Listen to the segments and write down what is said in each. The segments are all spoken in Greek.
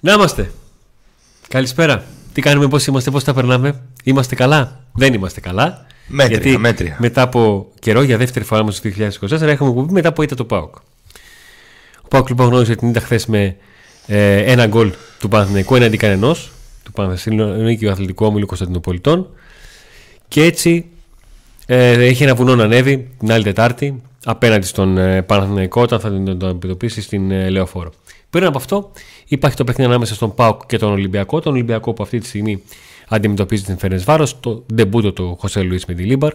Να είμαστε. Καλησπέρα. Τι κάνουμε, πώς είμαστε, πώς τα περνάμε. Είμαστε καλά; Δεν είμαστε καλά. Μέτρια, γιατί μέτρια. μετά από καιρό, για δεύτερη φορά μα το 2024, έχουμε κουμπί μετά από ήττα το ΠΑΟΚ. Ο ΠΑΟΚ λοιπόν γνώρισε την ήττα χθες με ε, ένα γκολ του Παναθηναϊκού έναντι κανενός, του Παναθηναϊκού Αθλητικού Όμιλου Κωνσταντινοπολιτών. Και έτσι ε, έχει ένα βουνό να ανέβει την άλλη Τετάρτη απέναντι στον ε, Παναθηναϊκό όταν θα τον, τον αντιμετωπίσει στην ε, Λεωφόρο. Πριν από αυτό, υπάρχει το παιχνίδι ανάμεσα στον Πάουκ και τον Ολυμπιακό. Τον Ολυμπιακό που αυτή τη στιγμή αντιμετωπίζει την Φέρνε Βάρος, το ντεμπούτο του Χωσέ Λουίς Μεντιλίμπαρ,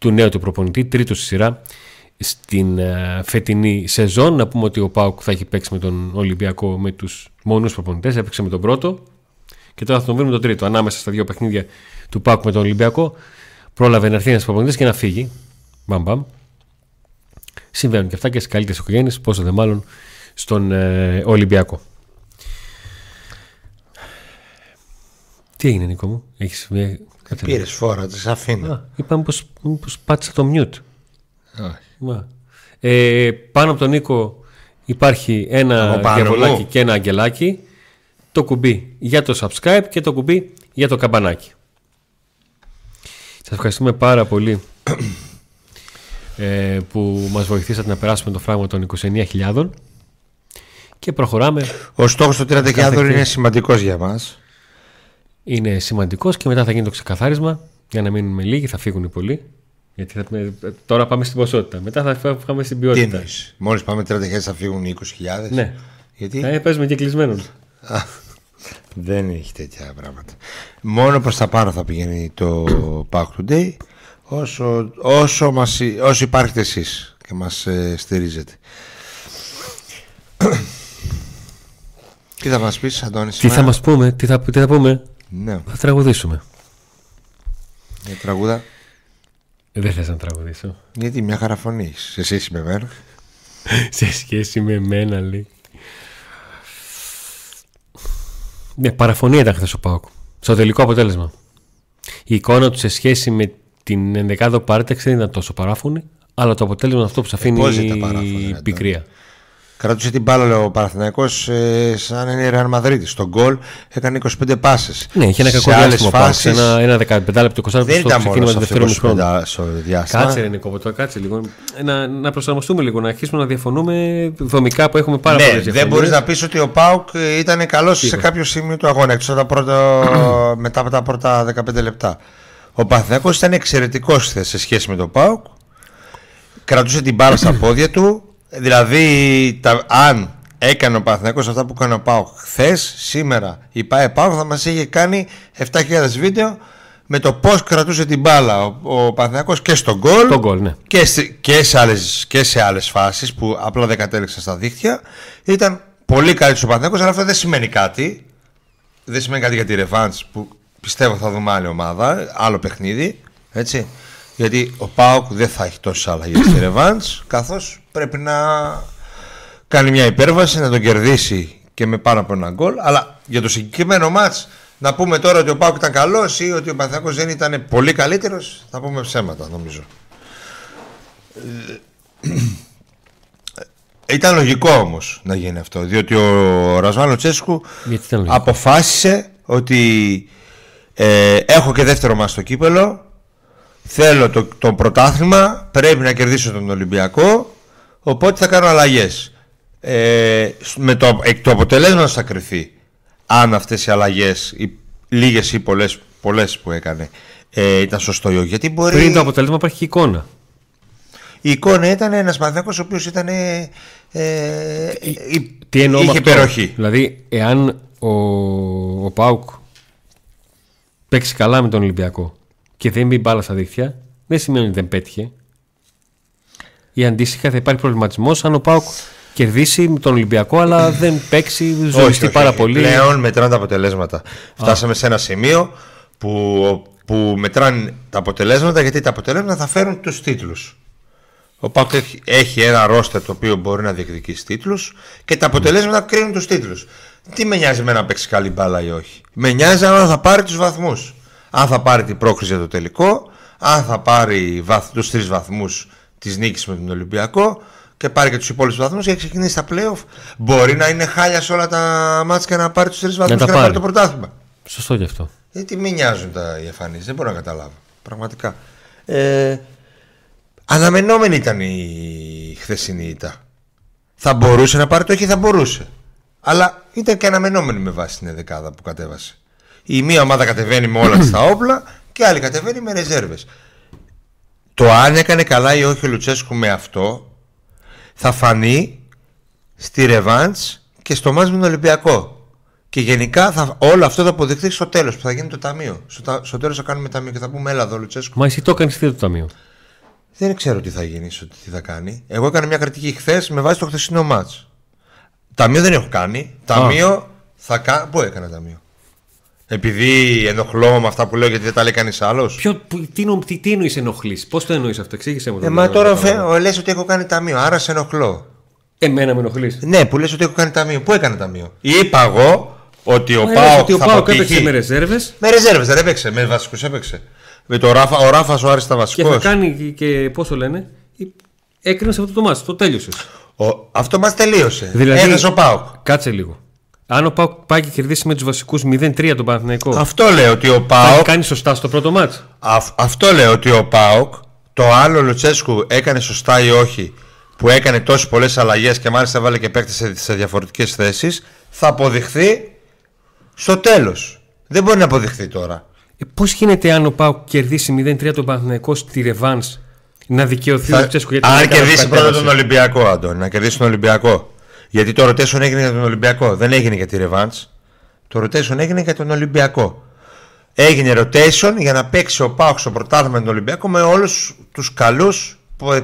του νέου του προπονητή, τρίτο στη σειρά στην ε, φετινή σεζόν. Να πούμε ότι ο Πάουκ θα έχει παίξει με τον Ολυμπιακό με τους μονού προπονητές. Έπαιξε με τον πρώτο και τώρα θα τον βρούμε τον τρίτο. Ανάμεσα στα δύο παιχνίδια του Πάουκ με τον Ολυμπιακό, πρόλαβε να έρθει ένας προπονητής και να φύγει. Μπαμ, μπαμ. Συμβαίνουν και αυτά και στις καλύτερες οικογένειες, πόσο δε μάλλον στον ε, Ολυμπιακό. Τι έγινε Νίκο μου, έχεις μια... Πήρες φόρα, τη αφήνω. Α, είπαμε πως, πως πάτησα το mute. Όχι. Μα. Ε, πάνω από τον Νίκο υπάρχει ένα Από πάνω διαβολάκι μου. και ένα αγγελάκι. Το κουμπί για το subscribe και το κουμπί για το καμπανάκι. Σας ευχαριστούμε πάρα πολύ ε, που μας βοηθήσατε να περάσουμε το φράγμα των 29.000 και προχωράμε. Ο στόχος του 30.000 Κάθε είναι τι. σημαντικός για μας. Είναι σημαντικός και μετά θα γίνει το ξεκαθάρισμα για να μείνουμε λίγοι, θα φύγουν οι πολλοί. Γιατί θα, πούμε, τώρα πάμε στην ποσότητα. Μετά θα φά- πάμε στην Τι ποιότητα. εννοείς; Μόλις πάμε 30.000 θα φύγουν 20.000. Ναι. Γιατί; Ε, παίζουμε και κλεισμένον. δεν έχει τέτοια πράγματα. Μόνο προς τα πάνω θα πηγαίνει το Pack Today όσο, όσο, μας, όσο υπάρχετε εσείς και μας στηρίζετε. Τι θα μας πεις, Αντώνη, Τι σήμερα; θα μας πούμε, τι θα, τι θα πούμε; Ναι, Θα τραγουδήσουμε. μια τραγούδα. Ε, Δεν θες να τραγουδήσω. Γιατί μια χαρά φωνή έχεις. Εσύ είσαι με μένα. σε σχέση με εμένα λέει. Ναι, παραφωνία ήταν χθες ο Πάοκ. Στο τελικό αποτέλεσμα. Η εικόνα του σε σχέση με την ενδεκάδο πάρτεξη δεν ήταν τόσο παράφωνη, αλλά το αποτέλεσμα είναι αυτό που σε αφήνει πώς ήταν παράφωνη, ρε, η πικρία. Κρατούσε την μπάλα λέει, ο Παναθηναϊκός ε, σαν είναι η Ρεal Μαδρίτη. Στον γκολ έκανε 25 πάσες. Ναι, είχε ένα Σε κακό άλλες διάστημα ο Πάοκ. Σε φάσεις ένα, ένα 15 λεπτό 20 Δεν λεπτό στο ήταν ξεκίνημα μόνος του σε δεύτερου αυτό μηχρόνου. το διάστημα. Κάτσε ρε Νίκο, το κάτσε λίγο. Να, να προσαρμοστούμε λίγο, να αρχίσουμε να διαφωνούμε δομικά που έχουμε πάρα ναι, πολλές δεν διαφωνίες. μπορείς να πεις ότι ο Πάουκ ε, ήταν καλός σε είπα; κάποιο σημείο του αγώνα εκτός από τα πρώτα, μετά από τα πρώτα 15 λεπτά. Ο Παναθηναϊκός ήταν εξαιρετικός σε σχέση με τον Πάουκ. Κρατούσε την μπάλα στα πόδια του. Δηλαδή, τα, αν έκανε ο Παναθηναϊκός αυτά που έκανε ο Πάουκ χθες, σήμερα η ΠΑΕ Πάουκ θα μας είχε κάνει 7.000 βίντεο με το πώς κρατούσε την μπάλα ο, ο Παναθηναϊκός και στον γκολ Το γκολ, ναι. και, σε, και, σε άλλες, και σε άλλες φάσεις που απλά δεν κατέληξαν στα δίχτυα. Ήταν πολύ καλύτερος ο Παναθηναϊκός αλλά αυτό δεν σημαίνει κάτι. Δεν σημαίνει κάτι για τη Ρεβάντς που πιστεύω θα δούμε άλλη ομάδα άλλο παιχνίδι έτσι. Γιατί ο ΠΑΟΚ δεν θα έχει τόσες αλλαγές στη Ρεβάντς καθώς πρέπει να κάνει μια υπέρβαση να τον κερδίσει και με πάνω από ένα γκολ αλλά για το συγκεκριμένο μάτς να πούμε τώρα ότι ο ΠΑΟΚ ήταν καλός ή ότι ο Παναθηναϊκός δεν ήταν πολύ καλύτερος θα πούμε ψέματα νομίζω Ήταν λογικό όμως να γίνει αυτό. Διότι ο Ρασβάνο Τσέσκου Γιατί ήταν λογικό; αποφάσισε ότι ε, έχω και δεύτερο μας στο κύπελο. Θέλω το, το πρωτάθλημα. Πρέπει να κερδίσω τον Ολυμπιακό. Οπότε θα κάνω αλλαγές. Ε, με το, εκ του αποτελέσματος θα κρυθεί αν αυτές οι αλλαγές οι λίγες ή πολλές, πολλές που έκανε ε, ήταν σωστό ή όχι γιατί μπορεί Πριν το αποτέλεσμα υπάρχει και εικόνα. η εικόνα ήταν ένας Παναθηναϊκός ο οποίος ήταν ε, ε, η- Τι εννοώ με είχε αυτό; υπεροχή Δηλαδή, εάν ο, ο Πάουκ παίξει καλά με τον Ολυμπιακό και δεν μπει μπάλα στα δίχτυα, δεν σημαίνει ότι δεν πέτυχε. Ή αντίστοιχα θα υπάρχει προβληματισμός αν ο Πάουκ κερδίσει με τον Ολυμπιακό, αλλά δεν παίξει, ζωριστεί πάρα πολύ. Πλέον μετράνε τα αποτελέσματα. Φτάσαμε σε ένα σημείο που, που μετράνε τα αποτελέσματα γιατί τα αποτελέσματα θα φέρουν τους τίτλους. Ο Πάουκ έχει, έχει ένα ρόστερ το οποίο μπορεί να διεκδικήσει τίτλους και τα αποτελέσματα κρίνουν τους τίτλους. Τι με νοιάζει με να παίξει καλή μπάλα ή όχι; Με νοιάζει αν θα πάρει τους βαθμούς. Αν θα πάρει την πρόκριση για το τελικό, αν θα πάρει βαθ, τους τρεις βαθμούς της νίκης με τον Ολυμπιακό και πάρει και τους υπόλοιπους βαθμούς για να ξεκινήσει τα playoff. Μπορεί να είναι χάλια σε όλα τα μάτια και να πάρει τους τρεις βαθμούς τα και να πάρει πάρει. το πρωτάθλημα. Σωστό γι' αυτό. Γιατί μην νοιάζουν τα οι εμφανίσεις, δεν μπορώ να καταλάβω. Πραγματικά. Ε, αναμενόμενη ήταν η χθεσινή ήττα. Θα μπορούσε να πάρει το όχι, θα μπορούσε. Αλλά ήταν και αναμενόμενη με βάση την δεκάδα που κατέβασε. Η μία ομάδα κατεβαίνει με όλα της τα όπλα και η άλλη κατεβαίνει με ρεζέρβες. Το αν έκανε καλά ή όχι ο Λουτσέσκου με αυτό θα φανεί στη ρεβάντς και στο μάτς με τον Ολυμπιακό. Και γενικά θα, όλο αυτό θα αποδειχθεί στο τέλος που θα γίνει το ταμείο. Στο, τα- στο τέλος θα κάνουμε ταμείο και θα πούμε έλα εδώ Λουτσέσκου. Μα εσύ το έκανες τι το ταμείο; Δεν ξέρω τι θα γίνει, στο- τι θα κάνει. Εγώ έκανα μια κριτική χθες με βάση το χθεσινό μάτς. Ταμείο δεν έχω κάνει. Ταμείο θα κάνω. Πού έκανα ταμείο; Επειδή ενοχλώ με αυτά που λέω γιατί δεν τα λέει κανείς άλλος. Ποιο, που, τι, νο- τι, τι εννοείς ενοχλείς, πώς το εννοείς αυτό, εξήγησε μου το. Ε, μα τώρα φε... λες ότι έχω κάνει ταμείο, άρα σε ενοχλώ. Εμένα με ενοχλείς; Ναι, που λες ότι έχω κάνει ταμείο. Πού έκανα ταμείο; Είπα εγώ ότι ο Μα Πάοκ ότι ο θα Πάοκ έπαιξε αποτύχει. με ρεζέρβες Με ρεζέρβες δεν έπαιξε, με βασικούς έπαιξε. Με το Ράφα, ο Ράφας ο Άρης ήταν και βασικός. θα κάνει και, και πώ το λένε. Έκρινε αυτό το μάτι, το τέλειωσες. Αυτό μα τελείωσε. Δηλαδή- Έχασε ο Πάοκ. Κάτσε λίγο. Αν ο Πάοκ πάει και κερδίσει με τους βασικούς 0-3 τον Παναθηναϊκό, Αυτό λέω ότι ο θα Πάοκ. κάνει σωστά στο πρώτο μάτς. αυ- αυτό λέω ότι ο Πάοκ. Το άλλο Λουτσέσκου έκανε σωστά ή όχι. Που έκανε τόσες πολλές αλλαγές και μάλιστα βάλε και παίκτες σε, σε διαφορετικές θέσεις. Θα αποδειχθεί στο τέλος. Δεν μπορεί να αποδειχθεί τώρα. Ε, Πώς γίνεται αν ο Πάοκ κερδίσει 0-3 τον Παναθηναϊκό στη Ρεβάν να δικαιωθεί ο Θα- Λουτσέσκου γιατί αν δεν έκανε κερδίσει αυτό που πρώτα τον κατέβασε. Ολυμπιακό, Αντώνη, να κερδίσει τον Ολυμπιακό. Γιατί το rotation έγινε για τον Ολυμπιακό, δεν έγινε για τη Revenge. Το rotation έγινε για τον Ολυμπιακό. Έγινε rotation για να παίξει ο Πάοξ στο πρωτάθλημα με τον Ολυμπιακό με όλους τους καλούς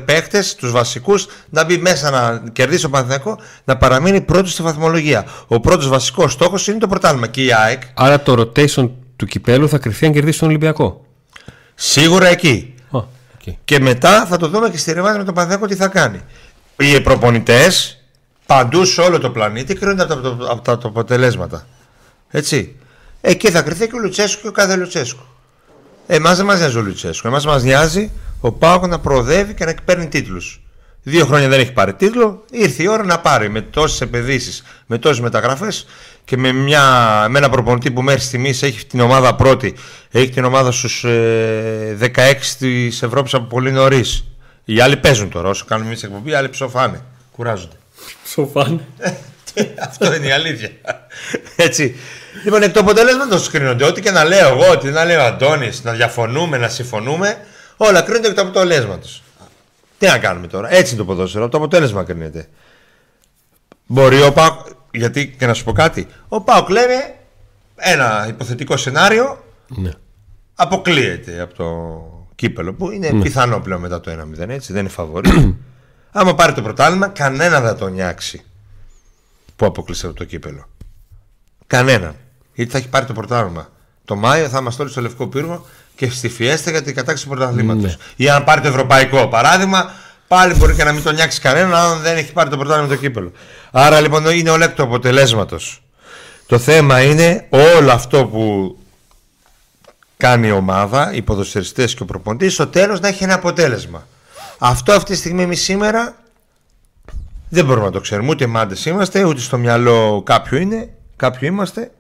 παίχτες, τους βασικούς, να μπει μέσα να κερδίσει ο Παναθηναϊκός, να παραμείνει πρώτος στη βαθμολογία. Ο πρώτος βασικός στόχος είναι το πρωτάθλημα. Και η ΑΕΚ Άρα το rotation του κυπέλου θα κριθεί αν κερδίσει τον Ολυμπιακό. σίγουρα εκεί. Α, οκέι. Και μετά θα το δούμε και στη ρεβάνς με τον Παναθηναϊκό τι θα κάνει. Οι προπονητές παντού σε όλο το πλανήτη κρίνονται από τα, από τα- από τα αποτελέσματα. Έτσι. Εκεί θα κριθεί και ο Λουτσέσκου και ο κάθε Λουτσέσκου. Εμάς δεν μας νοιάζει ο Λουτσέσκου. Εμάς μας νοιάζει ο ΠΑΟΚ να προοδεύει και να παίρνει τίτλους. Δύο χρόνια δεν έχει πάρει τίτλο. Ήρθε η ώρα να πάρει με τόσες επενδύσεις, με τόσες μεταγραφές και με, μια, με ένα προπονητή που μέχρι στιγμής έχει την ομάδα πρώτη. Έχει την ομάδα στους ε, 16 της Ευρώπης από πολύ νωρίς. Οι άλλοι παίζουν τώρα. Όσο κάνουμε εμείς εκπομπή, οι άλλοι ψοφάνε. Κουράζονται. Σοφάν. Αυτό είναι η αλήθεια. Έτσι. Λοιπόν, εκ του αποτελέσματο κρίνονται. Ό,τι και να λέω εγώ, ό,τι να λέει ο Αντώνης, να διαφωνούμε, να συμφωνούμε, όλα κρίνονται εκ του αποτελέσματο. Τι να κάνουμε τώρα; Έτσι είναι το ποδόσφαιρο. Το αποτέλεσμα κρίνεται. Μπορεί ο Πάοκ. Γιατί και να σου πω κάτι. Ο Πάοκ λέμε ένα υποθετικό σενάριο Ναι. αποκλείεται από το κύπελο που είναι πιθανό πλέον μετά το 1-0 έτσι δεν είναι φαβορή. Άμα πάρει το πρωτάθλημα κανένα δεν θα τον νιάξει που αποκλείσε από το κύπελο. Κανέναν. Γιατί θα έχει πάρει το πρωτάθλημα. Το Μάιο θα είμαστε όλοι στο Λευκό Πύργο και στη Φιέστα για την κατάκτηση του πρωταθλήματος. Ναι. Ή αν πάρει το Ευρωπαϊκό παράδειγμα, πάλι μπορεί και να μην τον νιάξει κανέναν αν δεν έχει πάρει το πρωτάθλημα το κύπελο. Άρα λοιπόν είναι όλα εκ του αποτελέσματος. Το θέμα είναι όλο αυτό που κάνει η ομάδα, οι ποδοσφαιριστές και ο προπονητής, στο τέλος να έχει ένα αποτέλεσμα. Αυτό αυτή τη στιγμή εμείς σήμερα δεν μπορούμε να το ξέρουμε. Ούτε μάντες είμαστε, ούτε στο μυαλό κάποιου είναι, κάποιου είμαστε.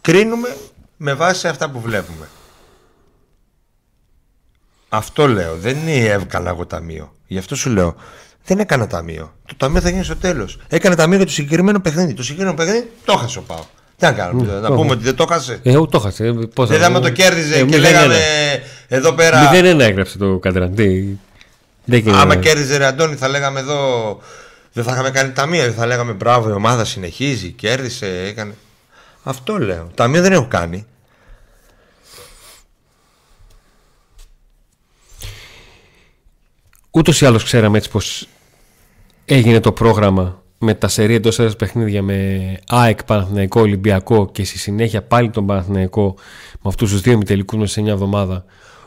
Κρίνουμε με βάση αυτά που βλέπουμε. Αυτό λέω. Δεν είναι έβγαλα εγώ ταμείο. Γι' αυτό σου λέω. Δεν έκανα ταμείο. Το ταμείο θα γίνει στο τέλος. Έκανα ταμείο για το συγκεκριμένο παιχνίδι. Το συγκεκριμένο παιχνίδι το έχασε ο Πάο. Τι να κάνουμε, Ναι, να το πούμε έχω. ότι δεν το έχασε. Ε, εγώ το έχασε. Ε, πώς Δεν θα- θα με το κέρδιζε Ε, και 0-1. λέγαμε εδώ πέρα. 0-1 έγραψε το Κατραντή. Δεν γίνεται. Άμα κέρδιζε ρε Αντώνη, θα λέγαμε εδώ. Δεν θα είχαμε κάνει ταμείο. Δεν θα λέγαμε μπράβο, η ομάδα συνεχίζει, κέρδισε, έκανε. Αυτό λέω. Ταμείο δεν έχω κάνει. Ούτως ή άλλως ξέραμε έτσι πως έγινε το πρόγραμμα με τα σερή εντός έδρας παιχνίδια με ΑΕΚ, Παναθηναϊκό, Ολυμπιακό και στη συνέχεια πάλι τον Παναθηναϊκό με αυτούς τους δύο ημιτελικού μέσα σε 9 εβδομάδα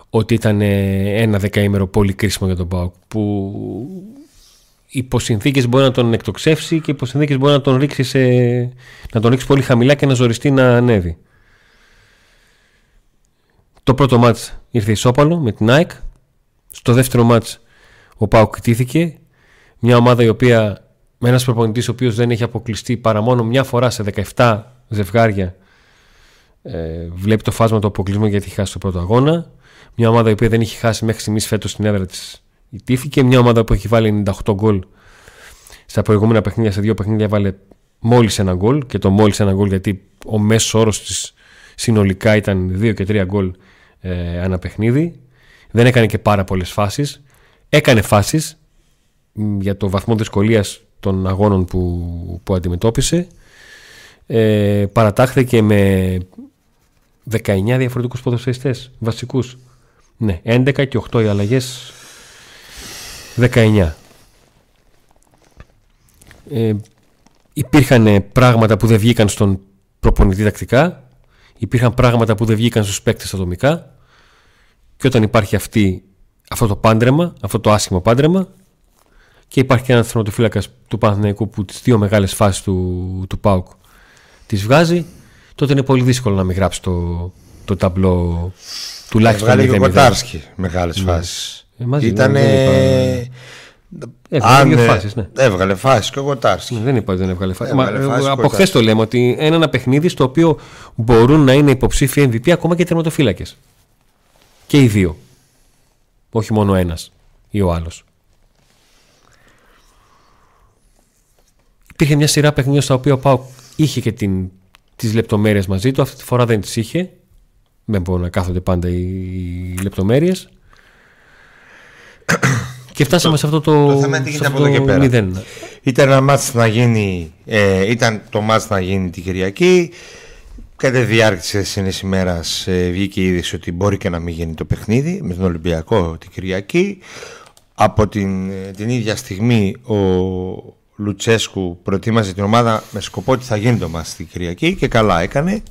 ότι ήταν ε, ένα δεκαήμερο πολύ κρίσιμο για τον ΠΑΟΚ που υπό συνθήκε μπορεί να τον εκτοξεύσει και υπό συνθήκε μπορεί να τον ρίξει, σε, να τον ρίξει πολύ χαμηλά και να ζοριστεί να ανέβει. Το πρώτο μάτς ήρθε ισόπαλο με την ΑΕΚ. Στο δεύτερο μάτς ο Πάουκ κτήθηκε Μια ομάδα η οποία με ένας προπονητής ο οποίος δεν έχει αποκλειστεί παρά μόνο μια φορά σε 17 ζευγάρια ε, βλέπει το φάσμα του αποκλεισμού γιατί έχει χάσει το πρώτο αγώνα. Μια ομάδα η οποία δεν έχει χάσει μέχρι στιγμής φέτος στην έδρα της η Τύφη και μια ομάδα που έχει βάλει 98 γκολ στα προηγούμενα παιχνίδια. Σε δύο παιχνίδια βάλε μόλις ένα γκολ και το μόλις ένα γκολ γιατί ο μέσος όρος της συνολικά ήταν 2 και 3 γκολ ε, ένα παιχνίδι. Δεν έκανε και πάρα πολλές φάσεις. Έκανε φάσεις για το βαθμό δυσκολίας των αγώνων που, που αντιμετώπισε. Ε, παρατάχθηκε με 19 διαφορετικούς ποδοσφαιριστές βασικούς. Ναι, 11 και 8 οι αλλαγές 19. Ε, υπήρχαν πράγματα που δεν βγήκαν στον προπονητή τακτικά, υπήρχαν πράγματα που δεν βγήκαν στους παίκτες ατομικά και όταν υπάρχει αυτή, αυτό το πάντρεμα, αυτό το άσχημο πάντρεμα και υπάρχει και ένας θεματοφύλακα του Παναθηναϊκού που τις δύο μεγάλες φάσεις του, του ΠΑΟΚ τις βγάζει τότε είναι πολύ δύσκολο να μην γράψει το, το ταμπλό τουλάχιστον. Έβγαλε και ο Κοτάρσκι μεγάλες ναι. φάσεις. Ε, Ήταν. Έβγαλε δύο φάσεις, ναι. Έβγαλε φάσεις και ο Κοτάρσκι. Ναι, δεν είπα ότι δεν έβγαλε φάσεις. από χθες το λέμε ότι είναι ένα παιχνίδι στο οποίο μπορούν να είναι υποψήφιοι MVP ακόμα και τερματοφύλακες. Και οι δύο. Όχι μόνο ένας ή ο άλλος. Υπήρχε μια σειρά παιχνίδια στα οποία ο Πάου είχε και την τις λεπτομέρειες μαζί του. Αυτή τη φορά δεν τις είχε. Δεν μπορούν να κάθονται πάντα οι λεπτομέρειες. και φτάσαμε σε αυτό το, το, θέμα σε αυτό το μηδέν. Ήταν ένα μάτς να γίνει, ε, ήταν το μάτς να γίνει την Κυριακή. Κατά τη διάρκεια της ημέρας ε, βγήκε η είδηση ότι μπορεί και να μην γίνει το παιχνίδι με τον Ολυμπιακό την Κυριακή. Από την, ε, την ίδια στιγμή ο, Λουτσέσκου προετοίμαζε την ομάδα με σκοπό ότι θα γίνει το μάτς την Κυριακή και καλά έκανε.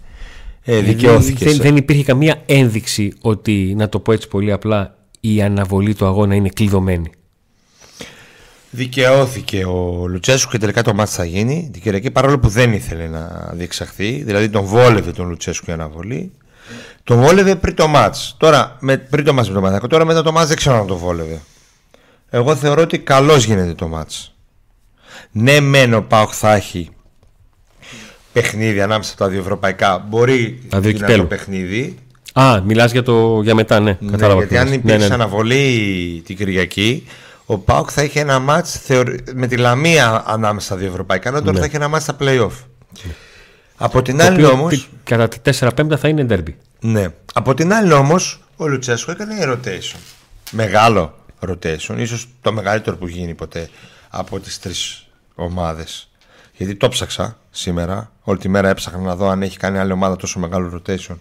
Ε, δικαιώθηκες. Δεν, δεν υπήρχε καμία ένδειξη ότι, να το πω έτσι πολύ απλά, η αναβολή του αγώνα είναι κλειδωμένη. Δικαιώθηκε ο Λουτσέσκου και τελικά το μάτς θα γίνει την Κυριακή παρόλο που δεν ήθελε να διεξαχθεί. Δηλαδή τον βόλευε τον Λουτσέσκου η αναβολή. Τον βόλευε πριν το μάτς. Τώρα, με, πριν το μάτς με τον Τώρα μετά το μάτς δεν ξέρω αν τον βόλευε. Εγώ θεωρώ ότι καλώς γίνεται το μάτς. Ναι, μεν ο Πάοκ θα έχει παιχνίδι ανάμεσα στα δύο ευρωπαϊκά. Μπορεί να είναι το παιχνίδι. Α, μιλάς για, το... για μετά, ναι. ναι κατάλαβα γιατί αν υπήρξε ναι, ναι. αναβολή την Κυριακή, ο Πάοκ θα είχε ένα μάτς με τη Λαμία ανάμεσα στα δύο ευρωπαϊκά, ενώ τώρα ναι. θα έχει ένα μάτς στα playoff. Ναι. Από την άλλη όμω. Κατά τη 4-5 θα είναι derby. Ναι. Από την άλλη όμως, ο Λουτσέσκο έκανε rotation. Μεγάλο rotation. ίσως το μεγαλύτερο που γίνει ποτέ από τις τρεις ομάδες. Γιατί το ψάξα σήμερα. Όλη τη μέρα έψαχνα να δω αν έχει κάνει άλλη ομάδα τόσο μεγάλο rotation.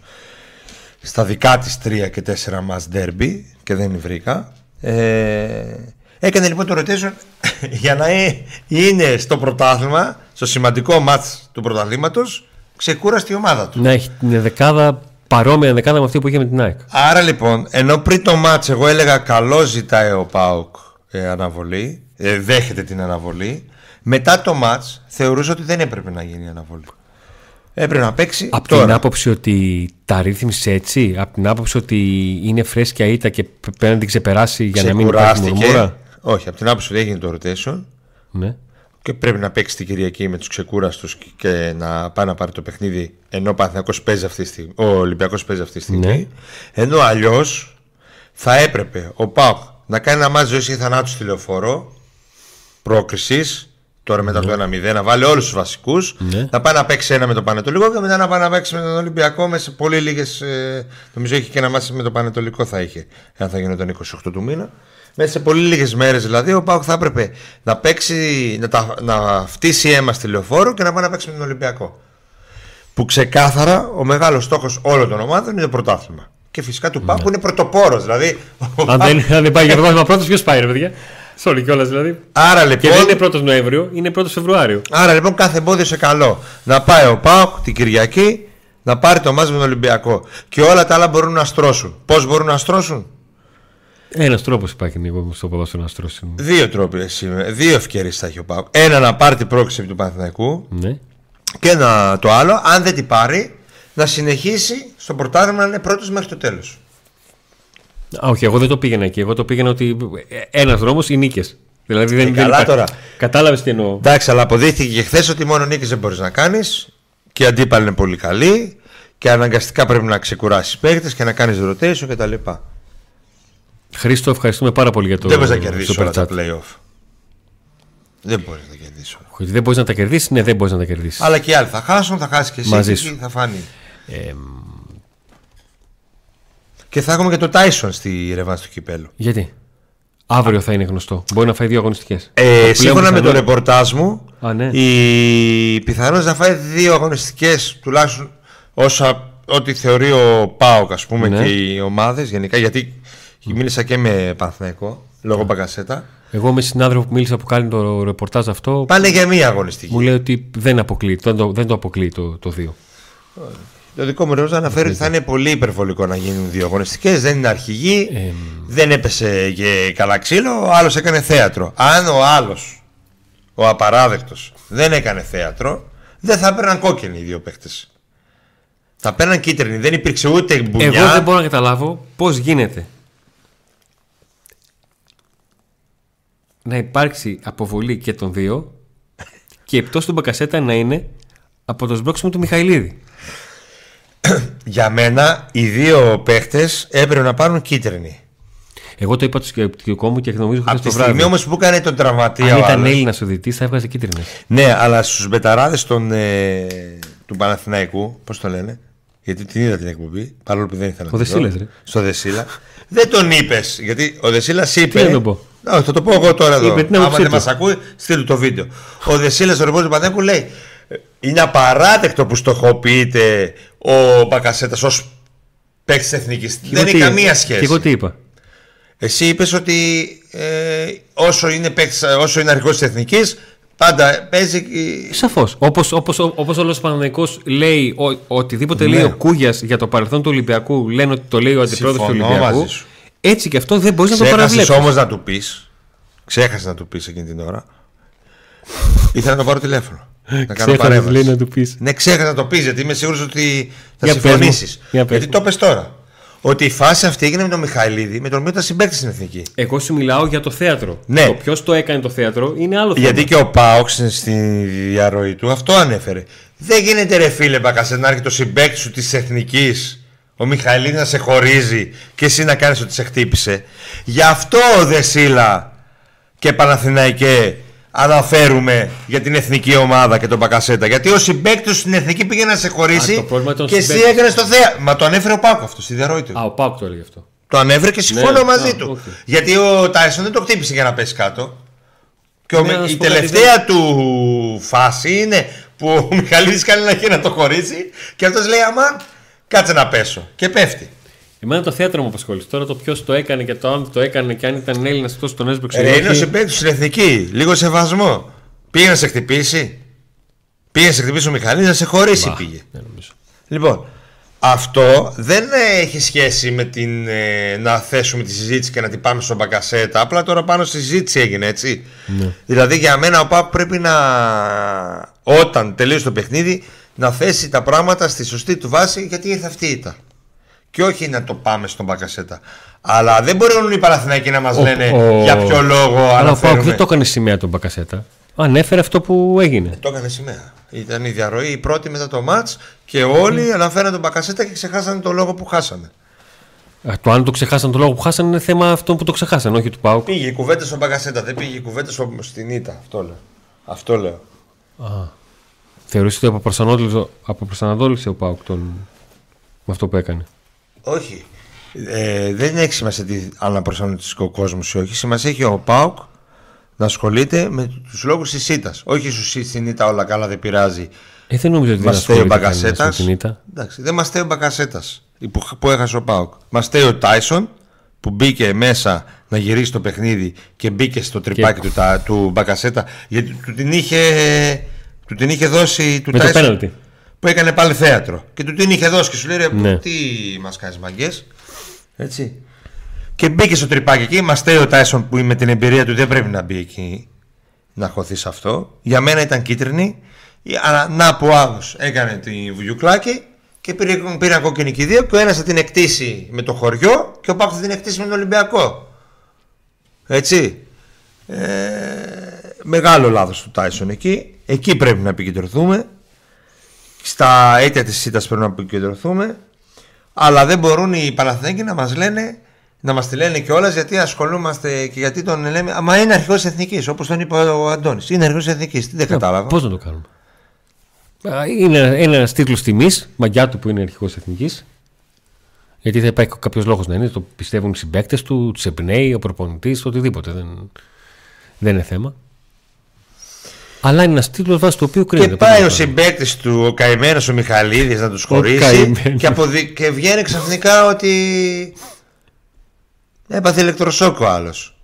Στα δικά της 3 και 4 μας derby και δεν βρήκα. Ε, έκανε λοιπόν το rotation για να ε, είναι στο πρωτάθλημα, στο σημαντικό μάτς του πρωταθλήματος, ξεκούραστη η ομάδα του. Να έχει την δεκάδα παρόμοια δεκάδα με αυτή που είχε με την ΑΕΚ. Άρα λοιπόν, ενώ πριν το μάτς εγώ έλεγα καλό ζητάει ο Πάουκ ε, αναβολή, ε, δέχεται την αναβολή, μετά το match θεωρούσα ότι δεν έπρεπε να γίνει αναβολή. Έπρεπε να παίξει. Από την άποψη ότι τα ρύθμισε έτσι, από την άποψη ότι είναι φρέσκια ήττα και πρέπει να την ξεπεράσει για να μην υπάρχει μουρμούρα; Όχι, από την άποψη ότι έγινε το rotation. Ναι. Και πρέπει να παίξει την Κυριακή με τους ξεκούραστους και να πάει να πάρει το παιχνίδι ενώ ο παίζει αυτή τη στιγμή. Ο Ολυμπιακός παίζει αυτή τη στιγμή. Ναι. Ενώ αλλιώς θα έπρεπε ο Πάοκ να κάνει ένα μάτι ζωή ή θανάτου στη λεωφόρο πρόκρισης Τώρα μετά το 1-0 ναι. να βάλει όλους τους βασικούς. Ναι. Να πάει να παίξει ένα με το Πανετολικό και μετά να πάει να παίξει με τον Ολυμπιακό με σε πολύ λίγες. Ε, νομίζω έχει και ένα μάτι με το Πανετολικό θα είχε. Αν θα τον 28 του μήνα. Μέσα σε πολύ λίγες μέρες δηλαδή ο Πάουκ θα έπρεπε να παίξει, να, τα, να φτύσει αίμα στη λεωφόρο και να πάει να παίξει με τον Ολυμπιακό. Που ξεκάθαρα ο μεγάλος στόχος όλων των ομάδων είναι το πρωτάθλημα. Και φυσικά του Πάουκ ναι. είναι πρωτοπόρος. Δηλαδή, αν, δεν, αν δεν πάει για πρωτάθλημα πρώτος, ποιος πάει, ρε παιδιά; Sorry κιόλας δηλαδή. Άρα λοιπόν. Και δεν είναι 1 Νοέμβριο, είναι 1 Φεβρουάριο. Άρα λοιπόν κάθε εμπόδιο σε καλό. Να πάει ο Πάοκ την Κυριακή να πάρει το μάζι με τον Ολυμπιακό. Και όλα τα άλλα μπορούν να στρώσουν. Πώς μπορούν να στρώσουν, ένας τρόπος υπάρχει λίγο στο ποδόσφαιρο να στρώσουν. Δύο τρόποι. Δύο ευκαιρίες θα έχει ο Πάοκ. Ένα να πάρει την πρόκληση του Παναθηναϊκού. Ναι. Και ένα το άλλο, αν δεν την πάρει, να συνεχίσει στο πρωτάθλημα να είναι πρώτος μέχρι το τέλος. Όχι, εγώ δεν το πήγαινα εκεί. Εγώ το πήγαινα ότι ένας δρόμος είναι νίκες. Δηλαδή δεν, Ε, δεν καλά υπάρχει- τώρα. Κατάλαβες τι εννοώ. Εντάξει, αλλά αποδείχθηκε και χθες ότι μόνο νίκη δεν μπορείς να κάνεις και οι αντίπαλοι είναι πολύ καλοί και αναγκαστικά πρέπει να ξεκουράσεις παίκτες και να κάνεις rotation κτλ. Χρήστο, ευχαριστούμε πάρα πολύ για το Δεν μπορείς να κερδίσεις super όλα τα chat. playoff. Δεν μπορείς να τα κερδίσεις. όλα. Ότι δεν μπορείς να τα κερδίσεις, ναι, δεν μπορείς να τα κερδίσεις. Αλλά και οι άλλοι θα χάσουν, θα χάσεις και εσύ. Μαζί και σου. Θα φάνει. Ε, Και θα έχουμε και το Tyson στη ρευάνση του κυπέλου. γιατί; Αύριο θα είναι γνωστό. Μπορεί να φάει δύο αγωνιστικές. Ε, σύμφωνα με το ρεπορτάζ μου, Α, ναι. η πιθανότητα να φάει δύο αγωνιστικές τουλάχιστον όσα ό,τι θεωρεί ο ΠΑΟΚ ας πούμε Ναι. και οι ομάδες γενικά γιατί μίλησα και με Παναθηναϊκό λόγω Μπαγκασέτα Εγώ με συνάδελφο που μίλησα που κάνει το ρεπορτάζ αυτό, πάνε για μία αγωνιστική. μου λέει ότι δεν αποκλείει. Δεν το, δεν το αποκλείει το, το δύο. Το δικό μου ρεζό αναφέρει ότι θα είναι πολύ υπερβολικό να γίνουν δύο αγωνιστικές δεν είναι αρχηγή, Ε, δεν έπεσε και καλά ξύλο, ο άλλος έκανε θέατρο. Αν ο άλλος, ο απαράδεκτος, δεν έκανε θέατρο, δεν θα παίρναν κόκκινοι οι δύο παίχτες. Θα παίρναν κίτρινη, δεν υπήρξε ούτε μπουνιά. Εγώ δεν μπορώ να καταλάβω πώς γίνεται να υπάρξει αποβολή και των δύο και η πτώση του Μπακασέτα να είναι από το σμπρόξιμο του Μιχαηλίδη. Για μένα οι δύο παίχτες έπρεπε να πάρουν κίτρινη. Εγώ το είπα το σκεπτικό μου και νομίζω χθες Από το τη βράδυ. στιγμή όμως που έκανε τον τραυματία Αν ο ήταν άλλος- Έλληνας οδητής, θα έβγαζε κίτρινες. Ναι, αλλά στους μπεταράδες των, ε, του Παναθηναϊκού, πώς το λένε, γιατί την είδα την εκπομπή, παρόλο που δεν ήθελα Ο να τη δω, Δεσίλας, ρε. Στο Δεσίλα. δεν τον είπες, γιατί ο Δεσίλας είπε. να τον πω; Όχι, θα το πω εγώ τώρα εδώ. Είπε την Άμα άποψή δεν του. μας ακούει, στείλου το βίντεο. Ο Δεσίλας, ο ρεπόρτερ του Παναθηναϊκού λέει: «Ε, Είναι απαράδεκτο που στοχοποιείται ο Μπακασέτας ως παίκτης εθνικής. Δεν έχει καμία σχέση. Και εγώ τι είπα. Εσύ είπες ότι ε, όσο είναι, παίκτης, όσο είναι αρχηγός της εθνικής, πάντα παίζει. ε, Σαφώς. Όπως όπως, όπως όλος ο Παναναναϊκό λέει ο, οτιδήποτε Ναι. λέει ο Κούγιας για το παρελθόν του Ολυμπιακού, λένε ότι το λέει ο αντιπρόεδρος του Συμφωνώ Ολυμπιακού. μαζί σου. Έτσι και αυτό δεν μπορείς να το Ξέχασες παραβλέψεις. όμως να του πεις. Ξέχασες να του πεις εκείνη την ώρα. Ήθελα να το πάρω τηλέφωνο. Να κάνω Ξέχασε παρέμβαση. λέει να του πεις. Ναι, ξέχασα να το πεις γιατί είμαι σίγουρος ότι θα Για πες μου. συμφωνήσεις. Για πες Γιατί μου. το πες τώρα. Ότι η φάση αυτή έγινε με τον Μιχαηλίδη, με τον οποίο ήταν συμπέκτη στην εθνική. Εγώ σου μιλάω για το θέατρο. Ναι. Το ποιος το έκανε το θέατρο είναι άλλο θέμα. Γιατί και ο Πάοξ στη διαρροή του αυτό ανέφερε. Δεν γίνεται ρε φίλε Μπακασέ να έρχεται ο συμπέκτη σου της εθνικής, ο Μιχαηλίδης να σε χωρίζει και εσύ να κάνεις ότι σε χτύπησε. Γι' αυτό ο Δεσίλα και Παναθηναϊκέ αναφέρουμε για την εθνική ομάδα και τον Μπακασέτα. Γιατί ο συμπέκτη σου στην εθνική πήγε να σε Α, το χωρίσει πρόβλημα ήταν ο και εσύ συμπαίκτης. έκανες το θέα. Μα το ανέφερε ο Πάκο αυτός στη διαρροή του. Α, ο Πάουκ το έλεγε αυτό. Το ανέφερε και συμφωνώ Ναι, μαζί α, του. οκ. Γιατί ο Τάισον δεν το χτύπησε για να πέσει κάτω. Και ο Ναι, Μι- να σου η πω κάτι, τελευταία του φάση είναι που ο Μιχαλίδης κάνει ένα χέρι να το χωρίσει και αυτός λέει αμάν κάτσε να πέσω και πέφτει. Εμένα το θέατρο μου απασχόλησε. Τώρα το ποιος το έκανε και το αν το έκανε και αν ήταν Έλληνας αυτό τον έσπρωξε. Ρε, ή είναι ο όχι. συμπέκτης στην εθνική, λίγο σεβασμό. Πήγε να σε χτυπήσει. Πήγε να σε χτυπήσει ο Μιχαλίδης να σε χωρίσει πήγε. Δεν νομίζω. Λοιπόν, αυτό δεν έχει σχέση με την ε, να θέσουμε τη συζήτηση και να την πάμε στον Μπακασέτα. Απλά τώρα πάνω στη συζήτηση έγινε, έτσι. Δηλαδή για μένα ο Παπ πρέπει να, όταν τελείωσε το παιχνίδι, να θέσει τα πράγματα στη σωστή του βάση γιατί ήρθε αυτή η ήττα. Και όχι να το πάμε στον Μπακασέτα. Αλλά δεν μπορούν οι Παναθηναϊκοί να μας Ο- λένε ο- για ποιο λόγο Αλλά ο Πάουκ αναφέρουμε. δεν το έκανε σημαία τον Μπακασέτα. Ανέφερε αυτό που έγινε. Το έκανε σημαία. Ήταν η διαρροή η πρώτη μετά το μάτς και όλοι αναφέραν τον Μπακασέτα και ξεχάσανε τον λόγο που χάσανε. Α, Το αν το ξεχάσαν το λόγο που χάσαν είναι θέμα αυτών που το ξεχάσαν, όχι του Πάουκ. Πήγε η κουβέντα στον Μπαγκασέτα, δεν πήγε η κουβέντα στο, στην Ήτα. Αυτό λέω. Αυτό λέω. Θεωρείς ότι αποπροσανατόλισε, αποπροσανατόλισε ο Πάουκ τον... με αυτό που έκανε; Όχι. Ε, δεν έχει σημασία τι αναπροσανατολιστικό κόσμο ή όχι. Σημασία έχει ο Πάουκ να ασχολείται με τους λόγους της Ήτα. Όχι σου στην Ήτα όλα καλά, δεν πειράζει. Ε, δεν νομίζω ότι δεν Μα στέει ο ασχολείται κανένας με Μπαγκασέτα. την ήττα. Εντάξει, δεν μα στέει ο Μπαγκασέτας που, που έχασε ο Πάουκ. Μα στέει ο Τάισον που μπήκε μέσα να γυρίσει το παιχνίδι και μπήκε στο τρυπάκι του, τα- του Μπακασέτα γιατί του την είχε, του την είχε δώσει του Με το Tyson πέναλτι. Που έκανε πάλι θέατρο και του την είχε δώσει και σου λέει ρε, Ναι. τι μας κάνεις μαγκές έτσι και μπήκε στο τρυπάκι εκεί μας στέει ο Τάισον που με την εμπειρία του δεν πρέπει να μπει εκεί να χωθεί σε αυτό για μένα ήταν κίτρινη αλλά να που άλλος έκανε τη βουγιουκλάκη και πήρε, πήραν κόκκινη και οι δύο και ο ένας θα την εκτίσει με το χωριό και ο Πάκος θα την εκτίσει με τον Ολυμπιακό έτσι Ε, μεγάλο λάθος του Τάισον εκεί. Εκεί πρέπει να επικεντρωθούμε. Στα αίτια της ΣΥΤΑς πρέπει να επικεντρωθούμε. Αλλά δεν μπορούν οι Παναθηναϊκοί να μας λένε να μας τη λένε κιόλας γιατί ασχολούμαστε και γιατί τον λέμε. Μα είναι αρχηγός εθνικής, όπως τον είπε ο Αντώνης. Είναι αρχηγός εθνικής. Τι δεν κατάλαβα. Πώς να το κάνουμε. Είναι, είναι ένας τίτλος τιμής, μαγιά του που είναι αρχηγός εθνικής. Γιατί θα υπάρχει κάποιος λόγος να είναι. Το πιστεύουν οι συμπαίκτες του, τους εμπνέει, ο προπονητής, οτιδήποτε. Δεν, δεν είναι θέμα. Αλλά είναι ένας τίτλος βάσει το οποίο κρίνεται. Και πάει ο συμπαίκτης του, ο καημένος ο Μιχαλίδης, να τους χωρίσει. Και, αποδει... και βγαίνει ξαφνικά ότι Έπαθε ηλεκτροσόκ ο άλλος.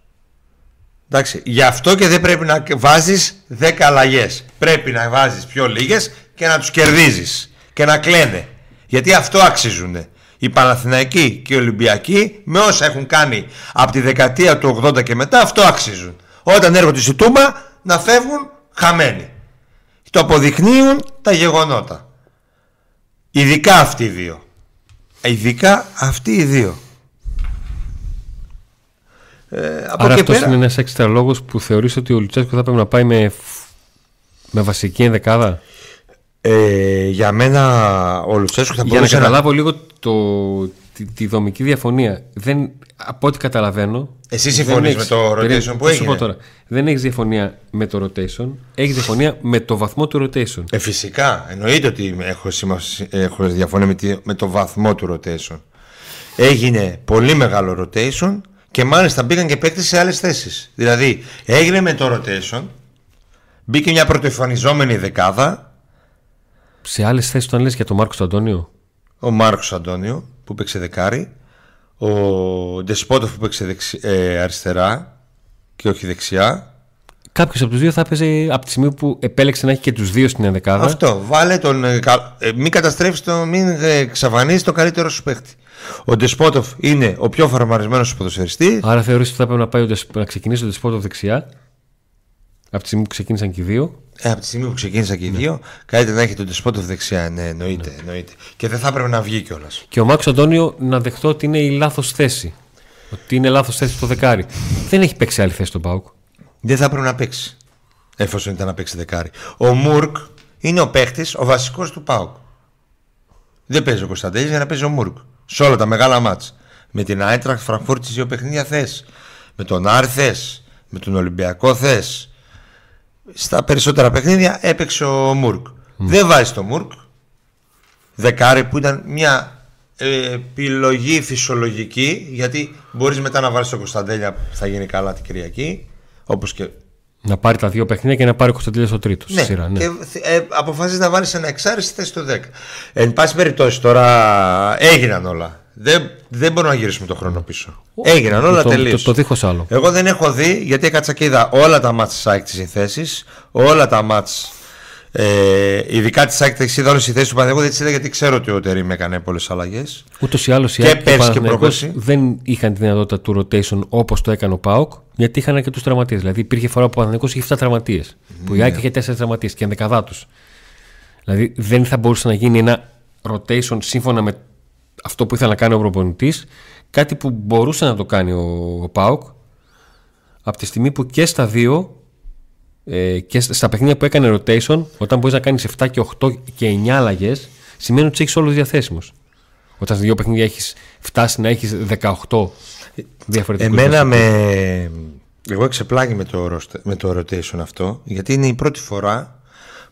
Εντάξει, γι' αυτό και δεν πρέπει να βάζεις 10 αλλαγές. Πρέπει να βάζεις πιο λίγες και να τους κερδίζεις και να κλαίνε. Γιατί αυτό αξίζουν. Οι Παναθηναϊκοί και οι Ολυμπιακοί με όσα έχουν κάνει από τη δεκαετία του 80 και μετά αυτό αξίζουν. Όταν έρχονται στη Τούμπα να φεύγουν χαμένοι. Το αποδεικνύουν τα γεγονότα. Ειδικά αυτοί οι δύο. Ειδικά αυτοί οι δύο. Ε, από Άρα αυτός είναι ένας έξτρα λόγος που θεωρείς ότι ο Λουτσέσκο θα πρέπει να πάει με, με βασική ενδεκάδα; Ε, για μένα ο Λουτσέσκο θα μπορούσε Για να καταλάβω λίγο το, τη, τη, δομική διαφωνία. Δεν, από ό,τι καταλαβαίνω. Εσύ συμφωνείς με το rotation που έγινε; Τώρα, δεν έχεις διαφωνία με το rotation, έχεις διαφωνία με το βαθμό του rotation. Ε, φυσικά. Εννοείται ότι έχω, έχω διαφωνία με, με το βαθμό του rotation. Έγινε πολύ μεγάλο rotation και μάλιστα μπήκαν και παίκτες σε άλλες θέσεις. Δηλαδή έγινε με το rotation, μπήκε μια πρωτοεφανιζόμενη δεκάδα. Σε άλλες θέσεις, όταν λες για τον Μάρκος Αντώνιο; Ο Μάρκος Αντώνιο που παίξε δεκάρι. Ο Ντεσπότοφ που παίξε ε, αριστερά και όχι δεξιά. Κάποιος από τους δύο θα έπαιζε από τη στιγμή που επέλεξε να έχει και τους δύο στην δεκάδα. Αυτό. Βάλε τον. Ε, ε, μην καταστρέφει το. Μην εξαφανίζει το καλύτερο σου παίχτη. Ο Ντεσπότοφ είναι ο πιο φαρμαρισμένο ποδοσφαιριστής. Άρα θεωρείς ότι θα πρέπει να, πάει να ξεκινήσει ο Ντεσπότοφ δεξιά. Από τη στιγμή που ξεκίνησαν και οι δύο. Ε, από τη στιγμή που ξεκίνησαν και οι ναι. δύο, καλύτερα να έχει τον Ντεσπότοφ δεξιά. Ναι, εννοείται, ναι. εννοείται. Και δεν θα έπρεπε να βγει κιόλας. Και ο Μάξο Αντώνιο να δεχτώ ότι είναι η λάθος θέση. Ότι είναι λάθος θέση το δεκάρι. δεν έχει παίξει άλλη θέση τον Πάουκ. Δεν θα έπρεπε να παίξει. Εφόσον ήταν να παίξει δεκάρι. Ο Μουρκ είναι ο παίχτης, ο βασικός του Πάουκ. Δεν παίζει ο Κωνσταντέλης για να παίζει ο Μουρκ σε όλα τα μεγάλα μάτς. Με την Άιτραχτ Φραγκφούρτη δύο παιχνίδια θες. Με τον Άρη θες. Με τον Ολυμπιακό θες. Στα περισσότερα παιχνίδια έπαιξε ο Μουρκ. Δεν βάζει το Μουρκ. Δεκάρι που ήταν μια επιλογή φυσιολογική γιατί μπορείς μετά να βάλεις το Κωνσταντέλια που θα γίνει καλά την Κυριακή όπως και να πάρει τα δύο παιχνίδια και να πάρει ο Κωνσταντίνο το τρίτος. Ναι, σειρά, ναι. Και ε, αποφασίζεις να βάλεις ένα εξάρι στη θέση του 10. Εν πάση περιπτώσει τώρα έγιναν όλα. Δεν, δεν μπορούμε να γυρίσουμε το χρόνο πίσω. Έγιναν όλα τελείω. Το, το, το άλλο. Εγώ δεν έχω δει γιατί έκατσα και είδα όλα τα μάτια της ΣΑΙΚ τι συνθέσει, όλα τα μάτια ε, ειδικά της άκρη είδα όλες οι θέσει του Παναγιώτου, δεν τις είδα γιατί ξέρω ότι ο Τερήμ έκανε πολλές αλλαγές. Ούτως ή άλλως οι και δεν είχαν τη δυνατότητα του rotation όπως το έκανε ο Πάοκ, γιατί είχαν και του τραυματίες. Δηλαδή υπήρχε φορά που ο Παναγιώτο είχε 7 τραυματίες. Που η ναι. Άκη είχε 4 τραυματίες και ενδεκαδά τους. Δηλαδή δεν θα μπορούσε να γίνει ένα rotation σύμφωνα με αυτό που ήθελε να κάνει ο προπονητής, κάτι που μπορούσε να το κάνει ο, ο Πάοκ από τη στιγμή που και στα δύο ε, και στα παιχνίδια που έκανε rotation, όταν μπορείς να κάνεις 7 και 8 και 9 αλλαγές, σημαίνει ότι έχεις όλους διαθέσιμους. Όταν σε δύο παιχνίδια έχεις φτάσει να έχεις 18 διαφορετικούς. Εμένα με. Εγώ εξεπλάγει με το, με το rotation αυτό, γιατί είναι η πρώτη φορά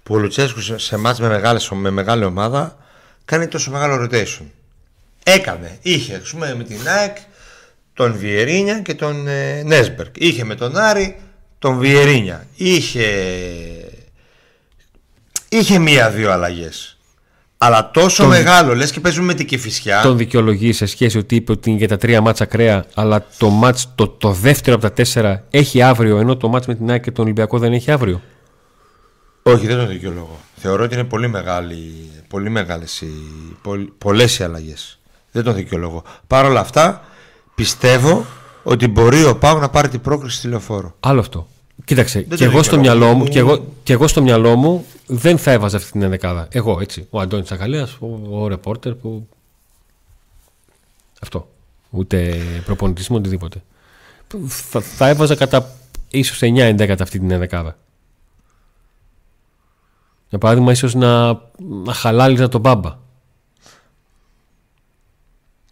που ο Λουτσέσκου σε μάτς με, μεγάλες, με μεγάλη ομάδα κάνει τόσο μεγάλο rotation. Έκανε. Είχε, ας πούμε, με την ΑΕΚ τον Βιερίνια και τον ε, Νέσμπερκ. Είχε με τον Άρη τον Βιερίνια. Είχε, είχε μία-δύο αλλαγές. Αλλά τόσο μεγάλο, λες και παίζουμε με την Κηφισιά. Τον δικαιολογείς σε σχέση ότι είπε ότι είναι για τα τρία μάτσα κρέα, αλλά το, μάτς, το, το δεύτερο από τα τέσσερα έχει αύριο, ενώ το μάτς με την ΑΕΚ και τον Ολυμπιακό δεν έχει αύριο; Όχι, δεν τον δικαιολογώ. Θεωρώ ότι είναι πολύ, μεγάλη, πολύ μεγάλες οι, πολλές οι αλλαγές. Δεν τον δικαιολογώ. Παρ' όλα αυτά, πιστεύω ότι μπορεί ο Πάου να πάρει την πρόκληση στη λεωφόρο. Άλλο αυτό. Κοίταξε, και εγώ, στο μυαλό μου, και, εγώ, και εγώ στο μυαλό μου δεν θα έβαζα αυτή την ενδεκάδα. Εγώ έτσι. Ο Αντώνης Τσακαλέα, ο, ο ρεπόρτερ που. Αυτό. Ούτε προπονητή μου, οτιδήποτε. Θα, θα έβαζα κατά ίσως 9-11 αυτή την δεκάδα. Για παράδειγμα, ίσως να, να χαλάλιζα τον μπάμπα.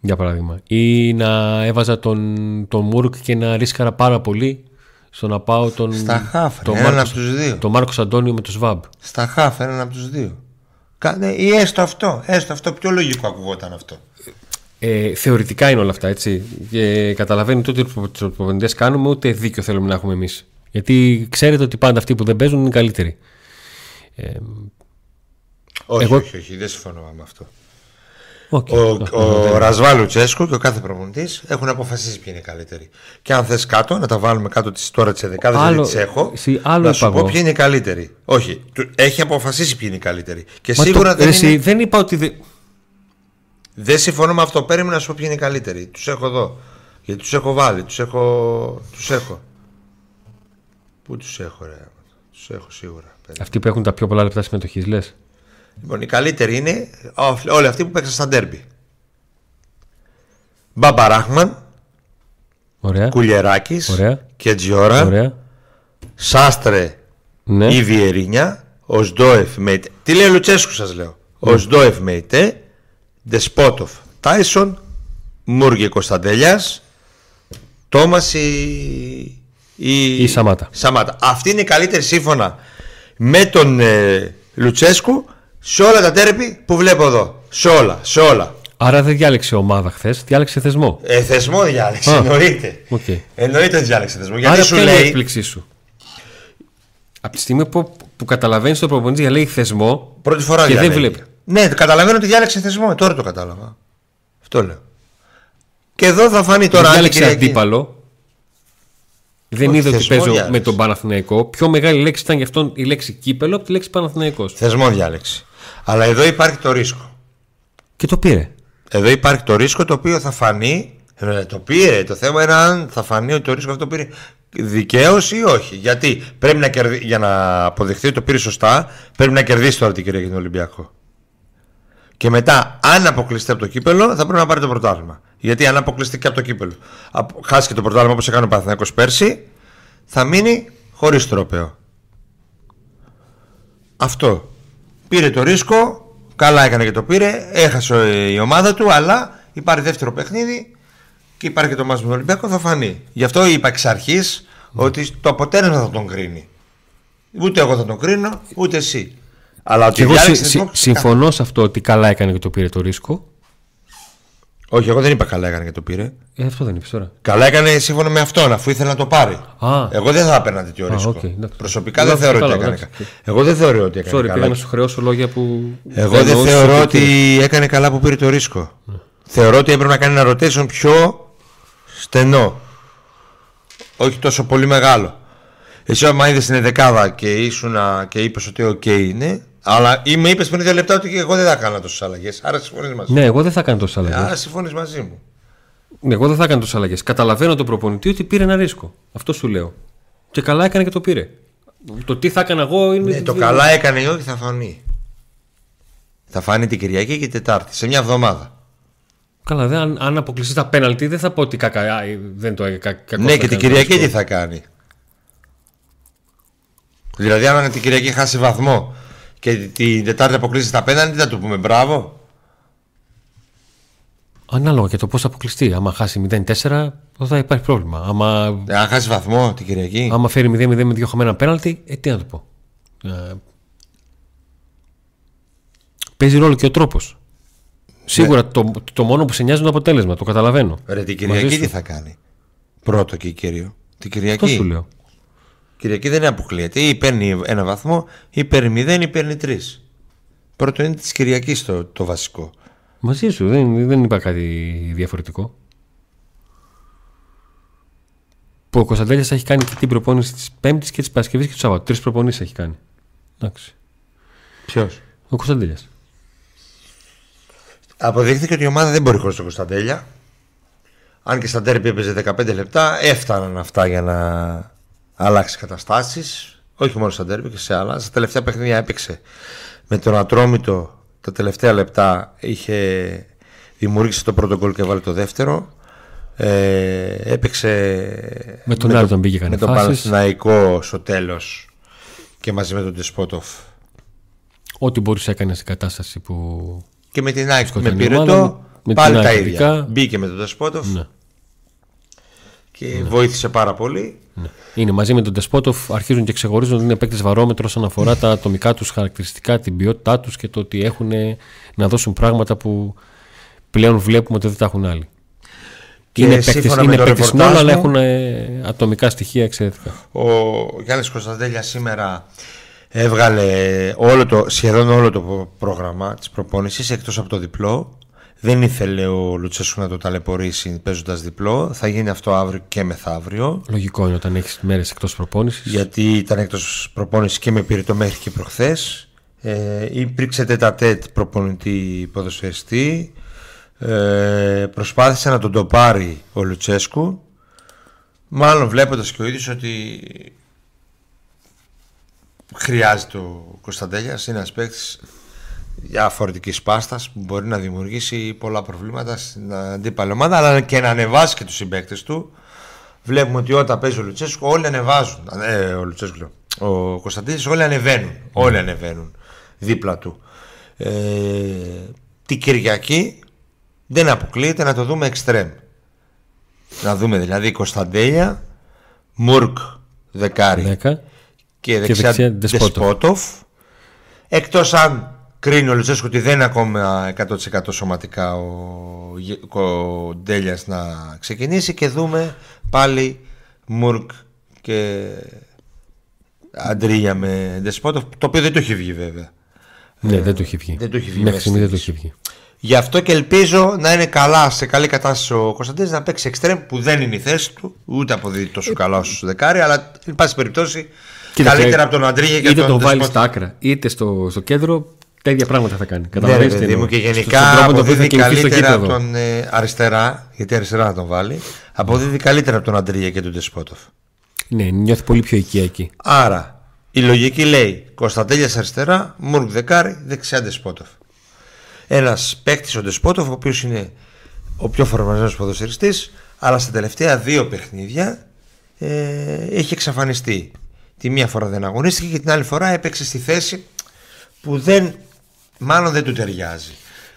Για παράδειγμα. Ή να έβαζα τον, τον Μούρκ και να ρίσκαρα πάρα πολύ στο να πάω τον. Στα χάφ, τον έναν Μάρκος- από τους δύο. Τον Μάρκος Αντώνιο με το Σβάμπ. Στα χάφ, έναν από τους δύο. Κάνε, ή έστω αυτό. Έστω αυτό. Πιο λογικό ακουγόταν αυτό. Ε, θεωρητικά είναι όλα αυτά, έτσι. Και καταλαβαίνετε ότι του προπονητές κάνουμε, ούτε δίκιο θέλουμε να έχουμε εμείς. Γιατί ξέρετε ότι πάντα αυτοί που δεν παίζουν είναι καλύτεροι. Ε, Όχι, Εγώ- όχι, όχι, δεν συμφωνώ με αυτό. Οκέι. Ο, ο Ραζβάν Λουτσέσκου και ο κάθε προπονητής έχουν αποφασίσει ποιοι είναι οι καλύτεροι. Και αν θες κάτω, να τα βάλουμε κάτω τις, τώρα τις δεκάδες, Άλλο- δεν τις έχω. εσύ, άλλο να σου είπα πω εγώ. ποιοι είναι οι καλύτεροι. Όχι, του- έχει αποφασίσει ποιοι είναι οι καλύτεροι. Και Μα σίγουρα το- δεν, ρε, εσύ, είναι, δεν είπα ότι. δεν- δεν συμφωνώ με αυτό. Περίμενα να σου πω ποιοι είναι οι καλύτεροι. Τους έχω εδώ. Γιατί τους έχω βάλει. Τους έχω. Τους έχω. Πού τους έχω, ρε; Τους έχω σίγουρα. Περίμενα. Αυτοί που έχουν τα πιο πολλά λεπτά συμμετοχής, λες; Λοιπόν, οι καλύτεροι είναι ό- όλοι αυτοί που παίξαν στα ντέρμπι. Μπαμπαράχμαν, Ωραία. Κουλιεράκη Ωραία. και Τζιόρα, Ωραία. Σάστρε Ναι. ή Βιερίνια, ο Σντόεφ Μέιτε. Τι λέει ο Λουτσέσκου, σας λέω. Ο Σντόεφ Μέιτε, Ντεσπότοφ Τάισον, Μούργε Κωνσταντέλιας, Τόμας ή. Ή Σαμάτα. Σαμάτα. Αυτή είναι η καλύτερη σύμφωνα με τον ε, Λουτσέσκου σε όλα τα ντέρμπι που βλέπω εδώ. Σε όλα, σε όλα. Άρα δεν διάλεξε ομάδα χθες, διάλεξε θεσμό. Ε, θεσμό διάλεξε, Α. εννοείται. Οκέι. Εννοείται ότι διάλεξε θεσμό. Γιατί Άρα σου ποια είναι η λέει. έκπληξή σου; Από τη στιγμή που, που καταλαβαίνεις ο προπονητής για λέει θεσμό. Πρώτη φορά και δεν διαλέγει. βλέπει. Ναι, καταλαβαίνω ότι διάλεξε θεσμό. Ε, Τώρα το κατάλαβα. Αυτό λέω. Και εδώ θα φανεί τώρα δεν αν η διάλεξε Κυριακή- αντίπαλο. Δεν Όχι, είδε ότι θεσμό παίζω διάλεξε. με τον Παναθηναϊκό. Πιο μεγάλη λέξη ήταν γι' αυτόν η λέξη κύπελο από τη λέξη Παναθηναϊκός. Θεσμό διάλεξε. Αλλά εδώ υπάρχει το ρίσκο. Και το πήρε. Εδώ υπάρχει το ρίσκο το οποίο θα φανεί. ε, Το πήρε. Το θέμα είναι αν θα φανεί ότι το ρίσκο αυτό πήρε δικαίως ή όχι. Γιατί πρέπει να κερδί... για να αποδειχθεί ότι το πήρε σωστά, πρέπει να κερδίσει τώρα την κυρία για τον Ολυμπιακό. Και μετά, αν αποκλειστεί από το κύπελο, θα πρέπει να πάρει το πρωτάθλημα. Γιατί αν αποκλειστεί και από το κύπελο, απο- χάσει και το πρωτάθλημα όπως έκανε ο Παναθηναϊκός πέρσι, θα μείνει χωρίς τρόπαιο. Αυτό. Πήρε το ρίσκο, καλά έκανε και το πήρε, έχασε ε, η ομάδα του, αλλά υπάρχει δεύτερο παιχνίδι και υπάρχει και το μάτς με τον Ολυμπιακό, θα φανεί. Γι' αυτό είπα εξ αρχής ότι το αποτέλεσμα θα τον κρίνει. Ούτε εγώ θα τον κρίνω, ούτε εσύ. Αλλά ότι Και εγώ διάλεξε συ- θεσμό, συ- συμφωνώ σε αυτό ότι καλά έκανε και το πήρε το ρίσκο. Όχι, εγώ δεν είπα καλά έκανε και το πήρε. Ε, αυτό δεν είπες τώρα. Καλά έκανε σύμφωνα με αυτόν, αφού ήθελε να το πάρει. Α. Εγώ δεν θα έπαιρνα τέτοιο Α, ρίσκο. οκέι, εντάξει. Προσωπικά δεν Εντάξει, θεωρώ ότι κατάλαβα, έκανε εντάξει. καλά. Εγώ δεν θεωρώ ότι έκανε Sorry, πήγα καλά. να σου χρεώσω λόγια που. Εγώ δεν εννοούσα θεωρώ το ότι πήρε. έκανε καλά που πήρε το ρίσκο. Θεωρώ ότι έπρεπε να κάνει ένα rotation πιο στενό. Όχι τόσο πολύ μεγάλο. Εσύ, άμα είδες την δεκάδα και ήσουν και είπες ότι οκέι είναι, αλλά ή με είπες πριν δύο λεπτά ότι εγώ δεν θα έκανα τόσες αλλαγές. Άρα συμφωνείς μαζί μου. Ναι, εγώ δεν θα κάνω τόσες αλλαγές. Άρα συμφωνεί μαζί μου. Ναι, εγώ δεν θα κάνω τόσες αλλαγές. Καταλαβαίνω τον προπονητή ότι πήρε ένα ρίσκο. Αυτό σου λέω. Και καλά έκανε και το πήρε. Το τι θα έκανα εγώ είναι. Ναι, το καλά έκανε ή όχι θα φανεί. Θα φανεί την Κυριακή και την Τετάρτη, σε μια εβδομάδα. Καλά, δεν, αν, αν αποκλειστεί τα πέναλτι, δεν θα πω ότι κακά, α, δεν το έκανε. ναι, και την Κυριακή τι θα κάνει. Δηλαδή, αν την Κυριακή χάσει βαθμό και την Τετάρτη αποκλείσει στα πέναντι, θα του πούμε μπράβο. Ανάλογα και το πώς θα αποκλειστεί. Άμα χάσει 0-4, δεν θα υπάρχει πρόβλημα. Άμα, Ε, Αν χάσει βαθμό την Κυριακή. άμα φέρει 0-0 με δύο χαμένα πέναλτι, ε, τι να του πω. Ε, παίζει ρόλο και ο τρόπος. Σίγουρα το, το μόνο που σε νοιάζει είναι το αποτέλεσμα, το καταλαβαίνω. Ρε, την Μαζί Κυριακή σου. τι θα κάνει; Πρώτο και κύριο. Την Κυριακή. Αυτό σου λέω. Κυριακή δεν αποκλείεται. Ή παίρνει ένα βαθμό, ή παίρνει μηδέν, ή παίρνει τρεις. Πρώτο είναι της Κυριακής το, το βασικό. Μαζί σου, δεν, δεν είπα κάτι διαφορετικό. Που ο Κωνσταντέλιας έχει κάνει και την προπόνηση της Πέμπτης και της Παρασκευής και τους Σαββάτου. Τρεις προπονήσεις έχει κάνει. Εντάξει. Ποιος; Ο Κωνσταντέλιας. Αποδείχθηκε ότι η ομάδα δεν μπορεί χωρίς τον Κωνσταντέλια. Αν και στα τέρπι έπαιζε 15 λεπτά, έφταναν αυτά για να αλλάξεις καταστάσεις. Όχι μόνο στα τέρπι και σε άλλα. Στα τελευταία παιχνίδια έπαιξε με τον Ατρόμητο. Τα τελευταία λεπτά είχε δημιούργησε το πρώτο γκολ και βάλει το δεύτερο. Ε, έπαιξε Με τον άλλο τον πήγε με κανένα τον φάσεις. Παναθηναϊκό στο τέλος και μαζί με τον Τεσπότοφ Ό,τι μπορούσε έκανε στην κατάσταση που. και με την ΑΕΚ με Σκοτεινή πυρετό ομάδα, με πάλι την τα ΑΕΚ ίδια ειδικά. μπήκε με τον Τεσπότοφ Ναι. Και βοήθησε πάρα πολύ Ναι. Είναι μαζί με τον Τεσπότοφ, αρχίζουν και ξεχωρίζουν ότι είναι παίκτες βαρόμετρο όσον αφορά τα ατομικά τους χαρακτηριστικά, την ποιότητά τους και το ότι έχουν να δώσουν πράγματα που πλέον βλέπουμε ότι δεν τα έχουν άλλοι. Και είναι παίκτες, σύμφωνα με είναι το παίκτες ρεπορτάζ μόνο, αλλά μου- έχουν ε, ατομικά στοιχεία εξαιρετικά. Ο Γιάννης Κωνσταντέλιας σήμερα έβγαλε όλο το, σχεδόν όλο το πρόγραμμα της προπόνησης εκτός από το διπλό. Δεν ήθελε ο Λουτσέσκου να το ταλαιπωρήσει παίζοντας διπλό. Θα γίνει αυτό αύριο και μεθαύριο. Λογικό είναι όταν έχεις μέρες εκτός προπόνησης. Γιατί ήταν εκτός προπόνησης και με πήρε το μέχρι και προχθές. Ε, υπήρξε τέτα-τέτ προπονητή ποδοσφαιριστή. Ε, προσπάθησε να τον το πάρει ο Λουτσέσκου. Μάλλον βλέποντας και ο ίδιος ότι χρειάζεται ο Κωνσταντέλιας είναι ένας παίκτης διαφορετικής πάστας που μπορεί να δημιουργήσει πολλά προβλήματα στην αντίπαλη ομάδα αλλά και να ανεβάσει και τους συμπαίκτες του βλέπουμε ότι όταν παίζει ο Λουτσέσκου όλοι ανεβάζουν ε, ο Λουτσέσκου λέω. ο Κωνσταντίνης όλοι ανεβαίνουν όλοι ανεβαίνουν δίπλα του ε, την Κυριακή δεν αποκλείεται να το δούμε εξτρέμ να δούμε δηλαδή Κωνσταντέλια Μουρκ δεκάρι 10. και δεξιά, δεξιά Ντεσπότοφ. Ντεσπότοφ. Εκτός αν κρίνει ο Λουτσέσκου ότι δεν είναι ακόμα 100% σωματικά ο, Γε- ο Ντέλιας να ξεκινήσει και δούμε πάλι Μουρκ και Αντρίγια με Ντεσπότοφ το οποίο δεν το έχει βγει βέβαια. Ναι, δεν το έχει βγει. δεν το έχει βγει Μέχρι μέσα στιγμή δεν το στη έχει βγει. Γι' αυτό και ελπίζω να είναι καλά σε καλή κατάσταση ο Κωνσταντίνης να παίξει εξτρέμ που δεν είναι η θέση του, ούτε αποδίδει τόσο καλά όσο στο δεκάρι, αλλά εν πάση περιπτώσει Κοίταξε, καλύτερα από τον Αντρίγια και Είτε τον το βάλει Ντεσπότοφ. στα άκρα, είτε στο, στο κέντρο, τα ίδια πράγματα θα κάνει. Ναι, ρε Καταλαβαίνετε τι παιδί μου, εννοώ. και Στο- γενικά στον τρόπο με τον οποίο θα αποδίδει κινηθείς στο καλύτερα από κήπεδο. τον ε, αριστερά, γιατί αριστερά να τον βάλει, αποδίδει καλύτερα από τον Αντρίγια και τον Ντεσπότοφ. Ναι, νιώθει πολύ πιο οικία εκεί. Άρα η λογική λέει Κωνσταντέλιας αριστερά, Μουρκ δεκάρι, δεξιά Ντεσπότοφ. Ένας παίκτης ο Ντεσπότοφ, ο οποίος είναι ο πιο φορμασμένος ποδοσφαιριστής, αλλά στα τελευταία δύο παιχνίδια ε, έχει εξαφανιστεί. Τη μία φορά δεν αγωνίστηκε και την άλλη φορά έπαιξε στη θέση που δεν, μάλλον δεν του ταιριάζει.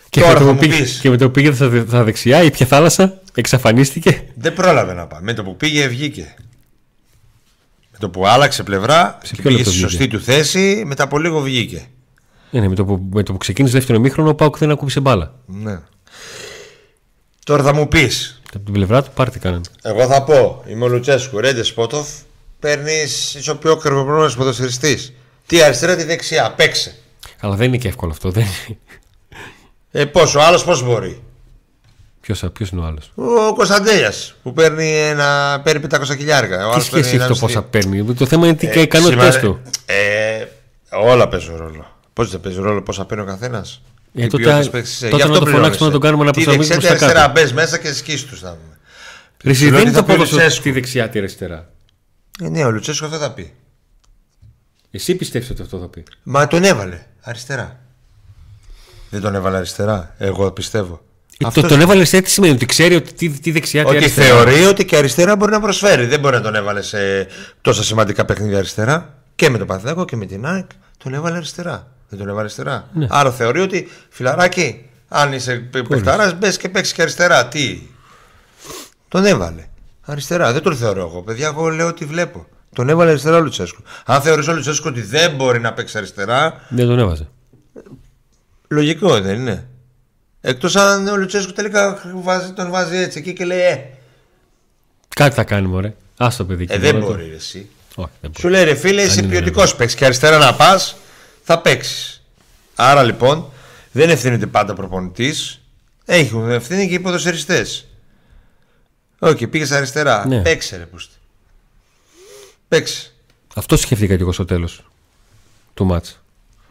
Και, Τώρα με θα το μου που πήγε, πεις, και με το που πήγε στα, δε- στα δεξιά, η ποια θάλασσα εξαφανίστηκε. δεν πρόλαβε να πάει. Με το που πήγε, βγήκε. Με το που άλλαξε πλευρά Σε και ποιο πήγε λεπτό στη βγήκε; σωστή του θέση, μετά από λίγο βγήκε. Ναι, ναι, με, το που, με το που ξεκίνησε δεύτερο μήχρονο, ο Πάουκ δεν ακούμπησε μπάλα. Ναι. Τώρα θα μου πεις, Από την πλευρά του πάρτι κάνανε. εγώ θα πω, είμαι ο Λουτσέσκου, Ρέντες Σπότοφ, παίρνεις είσαι ο πιο κρυβοπρόεδρο ποδοσφαιριστής. Τι αριστερά, τι δεξιά, παίξε. Αλλά δεν είναι και εύκολο αυτό. Δεν... Ε, πόσο, άλλος πώ μπορεί; Ποιος, ποιος είναι ο άλλος; Ο Κωνσταντέλια που παίρνει, ένα, παίρνει 500 χιλιάρικα. Ο Τι άλλος σχέση παίρνει έχει το ένα πόσα μισθή. παίρνει; Το θέμα είναι τι Ε, ικανότητε σήμερα- του. Ε, όλα παίζουν ρόλο. Πώς δεν παίζει ρόλο πόσα παίρνει ο καθένας; Ε, τότε- τότε να το φωνάξουμε να τον κάνουμε να Τι προσαρμογεί δεξιά, τι προς τα αριστερά, κάτω. μπες μέσα και σκίσει τους να δούμε. Ρε, εσύ Σου λέω δεν ότι είναι θα το πει ο ποδόσφαιρο Λουτσέσκου. τη δεξιά τη αριστερά. Ε, ναι, ο Λουτσέσκο αυτό θα πει. Εσύ πιστεύεις ότι αυτό θα πει. Μα τον έβαλε αριστερά. Δεν τον έβαλε αριστερά. Εγώ πιστεύω. Ε, Αυτός- το, τον έβαλε έτσι σημαίνει ότι ξέρει ότι τι, τι δεξιά, τι Ότι αριστερά. θεωρεί ότι και αριστερά μπορεί να προσφέρει. Δεν μπορεί να τον έβαλε σε τόσα σημαντικά παιχνίδια αριστερά. Και με τον Παθηνάκο και με την ΑΕΚ τον έβαλε αριστερά. Δεν τον έβαλε αριστερά. Ναι. Άρα θεωρεί ότι φιλαράκι, αν είσαι παιχταράς, μπες και παίξεις και αριστερά. Τι; Τον έβαλε. Αριστερά. Δεν τον θεωρώ εγώ. Παιδιά, εγώ λέω ότι βλέπω. Τον έβαλε αριστερά ο Λουτσέσκου. Αν θεωρείς ο Λουτσέσκου ότι δεν μπορεί να παίξει αριστερά, Δεν τον έβαζε. λογικό δεν είναι. Εκτός αν ο Λουτσέσκου τελικά βάζει, τον βάζει έτσι εκεί και λέει Ε, Κάτι θα κάνει, μωρέ. Α το παιδί. ε εκεί, δεν μωρέ, το- μπορεί ρε, εσύ. Όχι, δεν μπορεί. Σου λέει ρε φίλε, είσαι είναι ποιοτικός παίξεις και αριστερά να πας, θα παίξεις. Άρα λοιπόν δεν ευθύνεται πάντα ο προπονητής. Έχουν ευθύνη και οι ποδοσφαιριστές. Όχι, πήγες αριστερά. Ναι. Παίξε ρε πούστη. Παίξε. Αυτό σκέφτηκα και εγώ στο τέλος του μάτς.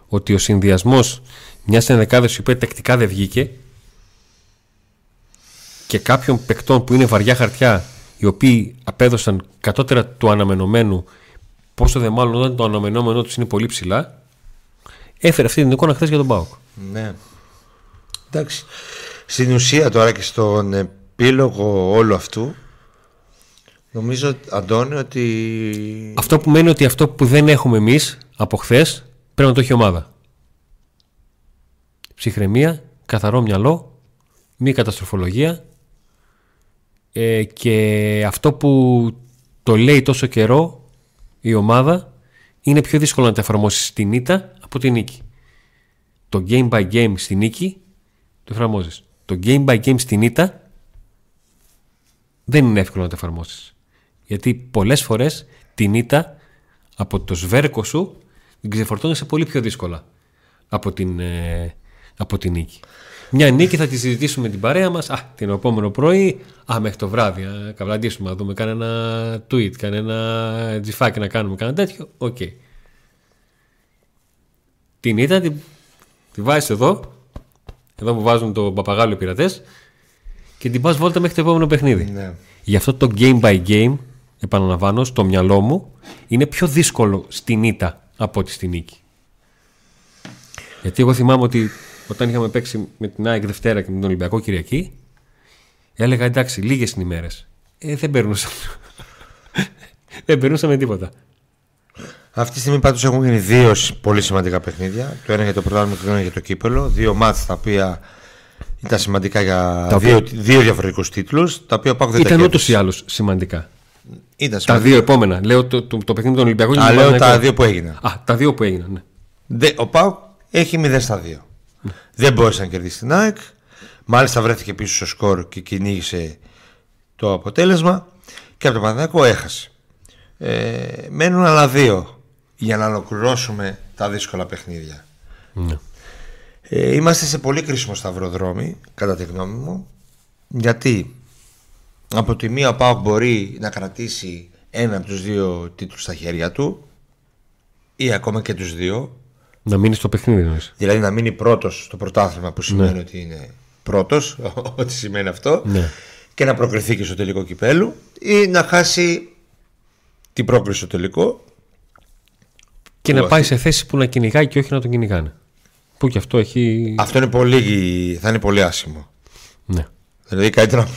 Ότι ο συνδυασμός μιας ενδεκάδα η οποία τακτικά δεν βγήκε και κάποιων παικτών που είναι βαριά χαρτιά οι οποίοι απέδωσαν κατώτερα του αναμενωμένου πόσο δε μάλλον όταν το αναμενόμενό τους είναι πολύ ψηλά έφερε αυτή την εικόνα χθες για τον Πάοκ. Ναι. Εντάξει. Στην ουσία τώρα και στον ε, επίλογο όλου αυτού νομίζω Αντώνη ότι Αυτό που μένει ότι αυτό που δεν έχουμε εμείς από χθες πρέπει να το έχει η ομάδα. Ψυχραιμία, καθαρό μυαλό, μη καταστροφολογία ε, και αυτό που το λέει τόσο καιρό η ομάδα είναι πιο δύσκολο να τα εφαρμόσεις στη ήττα από τη νίκη. Το game by game στη νίκη το εφαρμόζεις. Το game by game στην ήττα δεν είναι εύκολο να το εφαρμόσεις. Γιατί πολλές φορές την ήττα από το σβέρκο σου την ξεφορτώνεσαι πολύ πιο δύσκολα από την, ε, από την νίκη. Μια νίκη θα τη συζητήσουμε την παρέα μας α, την επόμενο πρωί, α, μέχρι το βράδυ, α, καβλαντήσουμε, να δούμε κανένα tweet, κανένα τζιφάκι να κάνουμε, κανένα τέτοιο, οκ. Την ήττα την, τη βάζεις εδώ, εδώ που βάζουν το παπαγάλο οι πειρατές και την πας βόλτα μέχρι το επόμενο παιχνίδι. ναι. Γι' αυτό το game by game, επαναλαμβάνω, στο μυαλό μου, είναι πιο δύσκολο στην ήττα από ότι στη νίκη. Γιατί εγώ θυμάμαι ότι όταν είχαμε παίξει με την ΑΕΚ Δευτέρα και με τον Ολυμπιακό Κυριακή, έλεγα εντάξει, λίγες είναι οι μέρες. Ε, δεν περνούσα. δεν περνούσαμε τίποτα. Αυτή τη στιγμή πάντως έχουν γίνει δύο σ- πολύ σημαντικά παιχνίδια. Το ένα για το πρωτάθλημα και το ένα για το κύπελο. Δύο μάτς τα οποία ήταν σημαντικά για Τα δύο, οποία- δύο διαφορετικούς τίτλους. Τα οποία ο Πάκου δεν Ήταν τα ούτως ή κέρδισε. άλλως σημαντικά. Ήταν Τα σημαντικά. δύο επόμενα. Λέω το, το, το παιχνίδι των Ολυμπιακών. Α, και λέω τον τα Παναθηναϊκό. δύο που έγιναν. Α, τα δύο που έγιναν. Ναι. Δε- ο Πάουκ έχει 0 στα 2. Δεν μπόρεσε να κερδίσει την ΑΕΚ. Μάλιστα βρέθηκε πίσω στο σκορ και κυνήγησε το αποτέλεσμα. Και από το Παναθηναϊκό έχασε. Ε, μένουν άλλα δύο για να ολοκληρώσουμε τα δύσκολα παιχνίδια. Ναι. Ε, είμαστε σε πολύ κρίσιμο σταυροδρόμι, κατά τη γνώμη μου. Γιατί από τη μία ο ΠΑΟΚ μπορεί να κρατήσει ένα από τους δύο τίτλους στα χέρια του ή ακόμα και τους δύο Να μείνει στο παιχνίδι, εννοείς. Δηλαδή να μείνει πρώτος στο πρωτάθλημα που σημαίνει ότι είναι πρώτος, ό,τι σημαίνει αυτό, Ναι. και να προκριθεί και στο τελικό κυπέλου ή να χάσει την πρόκριση στο τελικό. Και να Που πάει σε θέση που να κυνηγάει και όχι να τον κυνηγάνε. Που και αυτό έχει. Αυτό είναι πολύ, θα είναι πολύ άσχημο. Ναι. Δηλαδή καλύτερα να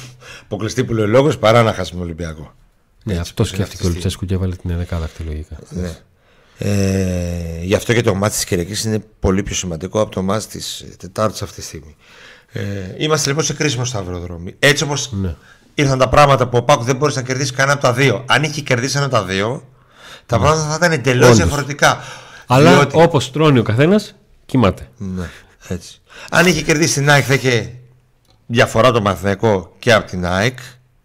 αποκλειστεί που λέει ο λόγος παρά να χάσει με Ολυμπιακό. Ναι, Έτσι, αυτό όπως είναι σκέφτηκε ο αυτή τη Λουτσέσκου και έβαλε την ενδεκάδακτη λογικά. Ναι. Ε, γι' αυτό και το μάτι της Κυριακής είναι πολύ πιο σημαντικό από το μάτι της Τετάρτης αυτή τη στιγμή. Ε, είμαστε λοιπόν σε κρίσιμο σταυροδρόμι. Έτσι όπως Ναι. ήρθαν τα πράγματα που ο Πάκου δεν μπορούσε να κερδίσεις κανένα από τα δύο. Αν είχε κερδίσει ένα από τα δύο, τα πράγματα θα ήταν εντελώς Ναι. Όντως. διαφορετικά. Αλλά Διότι- όπως τρώνει ο καθένας, κοιμάται. Ναι, έτσι. Αν είχε κερδίσει την ΑΕΚ θα είχε διαφορά το Μαθηναϊκό και από την ΑΕΚ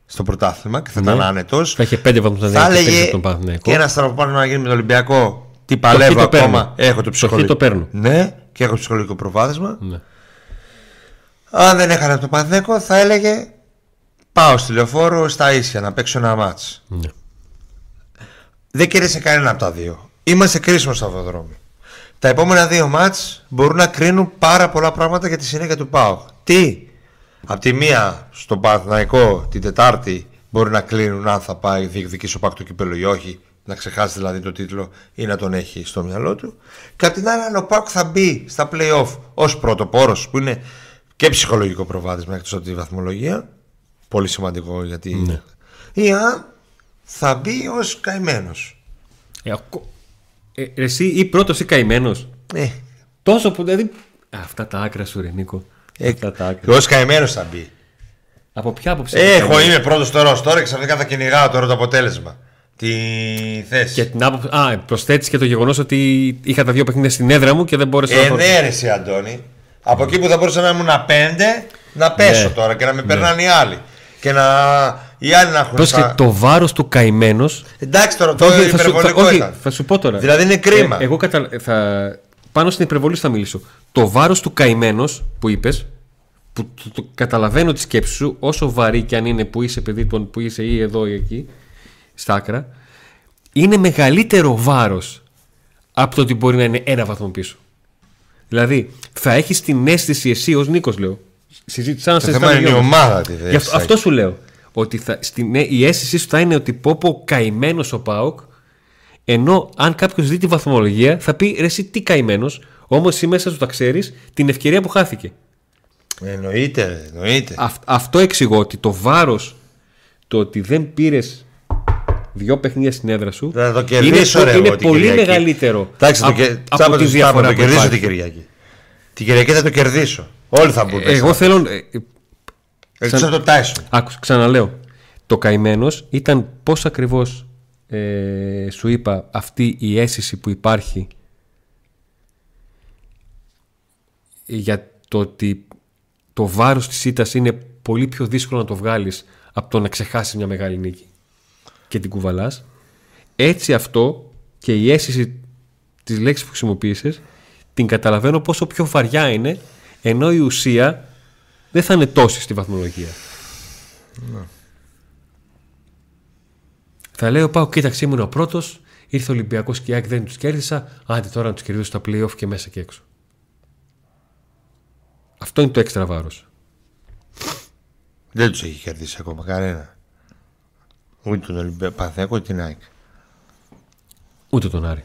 στο πρωτάθλημα και θα Ναι. ήταν άνετος. Θα είχε πέντε βαθμούς να Θα δίνει έλεγε από τον Παναθηναϊκό. και ένας στραβοπάνω να γίνει με τον Ολυμπιακό. Τι παλεύω χ το ακόμα. παίρνω. Έχω το Το ψυχολογικό. χ το παίρνω. Ναι, και έχω το ψυχολογικό προβάδισμα. Ναι. Αν δεν έχανε το Παναθηναϊκό θα έλεγε πάω στη λεωφόρο στα ίσια να παίξω ένα μάτς. Ναι. Δεν κέρδισε κανένα από τα δύο. Είμαστε κρίσιμο σταυροδρόμι. Τα επόμενα δύο μάτς μπορούν να κρίνουν πάρα πολλά πράγματα για τη συνέχεια του ΠΑΟΚ. Τι, Απ' τη μία στο Παναθηναϊκό την Τετάρτη μπορεί να κλείνουν αν θα πάει διεκδικήσει ο ΠΑΟΚ το κύπελο ή όχι, να ξεχάσει δηλαδή το τίτλο ή να τον έχει στο μυαλό του. Και απ' την άλλη, αν ο ΠΑΟΚ θα μπει στα playoff ως πρωτοπόρος, που είναι και ψυχολογικό προβάδισμα εκτός από τη βαθμολογία, πολύ σημαντικό γιατί. Ναι. ή αν θα μπει ως καημένος. Ε, ακο- ε, εσύ ή πρώτος ή καημένος. Ε, Τόσο που δηλαδή. Αυτά τα άκρα σου, ρε Νίκο. Ε, Αυτά τα άκρα. ω καημένο θα μπει. Από ποια άποψη. Ε, είναι έχω, καημένος; είμαι πρώτος τώρα ως τώρα και ξαφνικά θα κυνηγάω τώρα το αποτέλεσμα. Τη θέση. Και την άποψη. Α, προσθέτεις και το γεγονός ότι είχα τα δύο παιχνίδια στην έδρα μου και δεν μπόρεσα να Ε, το. ναι, ρε, εσύ, Αντώνη. Από εκεί που θα μπορούσα να ήμουν πέντε, να πέσω Ναι. τώρα και να με περνάνε οι άλλοι. Και να. οι άλλοι να έχουν. Πώς στα- και το βάρος του καημένο. Εντάξει τώρα, το Όχι, θα σου, υπερβολικό θα, όχι, ήταν. θα σου πω τώρα. Δηλαδή είναι κρίμα. Ε, εγώ κατα... θα... Πάνω στην υπερβολή σου θα μιλήσω. Το βάρος του καημένος που είπες, που το, το καταλαβαίνω τη σκέψη σου, όσο βαρύ και αν είναι που είσαι παιδί του, που είσαι ή εδώ ή εκεί, στα άκρα, είναι μεγαλύτερο βάρος από το ότι μπορεί να είναι ένα βαθμό πίσω. Δηλαδή, θα έχεις την αίσθηση εσύ ως Νίκος, λέω. Συζήτησα να Το θέμα είναι η ομάδα τη Γι' αυτό, αυτό σου λέω. Ότι θα, στην, ε, η αίσθησή σου θα είναι ότι πω πω καημένος ο Πάοκ, ενώ αν κάποιος δει τη βαθμολογία θα πει ρε εσύ τι καημένος, όμως εσύ μέσα σου τα ξέρεις την ευκαιρία που χάθηκε. Εννοείται, εννοείται. Αυ- αυτό εξηγώ ότι το βάρος το ότι δεν πήρες δυο παιχνίδια στην έδρα σου Θα το είναι, κερδίσω, πο- ρε, είναι εγώ, την πολύ Κυριακή. μεγαλύτερο Εντάξει, το, από, και... από τσάπα τη το, διαφορά το που κερδίσω υπάρχει. την Κυριακή. Την Κυριακή θα το κερδίσω. Όλοι θα μπουν. Εγώ θέλω. ε, Εκτό από το Τάισον. Άκουσα, ξαναλέω. Το καημένος ήταν πώς ακριβώς ε, σου είπα αυτή η αίσθηση που υπάρχει για το ότι το βάρος της ήττας είναι πολύ πιο δύσκολο να το βγάλεις από το να ξεχάσεις μια μεγάλη νίκη και την κουβαλάς έτσι αυτό και η αίσθηση της λέξης που χρησιμοποίησες την καταλαβαίνω πόσο πιο βαριά είναι ενώ η ουσία δεν θα είναι τόση στη βαθμολογία. Θα λέω πάω, κοίταξε ήμουν ο πρώτος. Ήρθε ο Ολυμπιακός και η ΑΕΚ δεν τους κέρδισα. Άντε τώρα να τους κερδίσω στα playoff και μέσα και έξω. Αυτό είναι το έξτρα βάρος. Δεν τους έχει κερδίσει ακόμα κανένα. Ούτε τον Ολυμπιακό Παναθηναϊκό ούτε την ΑΕΚ. Ούτε τον Άρη.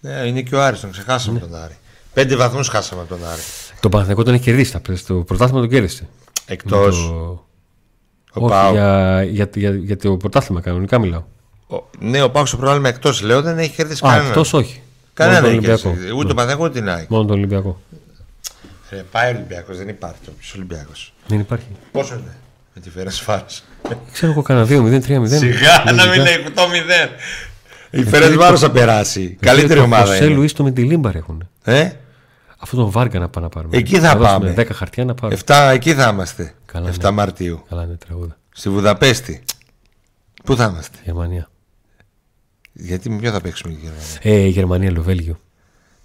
Ναι, είναι και ο Άρης, τον ξεχάσαμε τον Άρη. Πέντε βαθμούς χάσαμε από τον Άρη. Το Παναθηναϊκό τον έχει κερδίσει. τα- Στο πρωτάθλημα τον κέρδισε. Εκτός. Με το- Ο Όχι, Πάο. για, για, για, για το πρωτάθλημα κανονικά μιλάω. Ναι, ο Πάο στο πρόβλημα εκτός λέω δεν έχει κερδίσει Α, κανένα. εκτός όχι. Κανένα Μόνο δεν τον έχει Ολυμπιακό. κερδίσει. Ούτε τον Παναθηναϊκός ούτε την ΑΕΚ. Μόνο τον Ολυμπιακό. Ρε, πάει ο Ολυμπιακός, δεν υπάρχει το ποιος Ολυμπιακός. Δεν υπάρχει. Πόσο είναι με τη Φέρε Φάρο. Ξέρω εγώ κανένα 2-0-3-0. Σιγά να μην είναι 8-0. Η Φέρε Βάρο θα περάσει. Καλύτερη ομάδα Σε είναι. Λουίς το με τη Λίμπαρ έχουν. Ε, Αυτό τον Βάργα να πάμε να πάρουμε. Εκεί θα δώσουμε πάμε. 10 χαρτιά να πάρουμε. 7 εκεί θα είμαστε. Καλά, 7 ναι. Μαρτίου. Καλά είναι τραγούδα. Στη Βουδαπέστη. Πού θα είμαστε; Γερμανία. Γιατί με ποιο θα παίξουμε η Γερμανία; Ε, Γερμανία, Λοβέλγιο.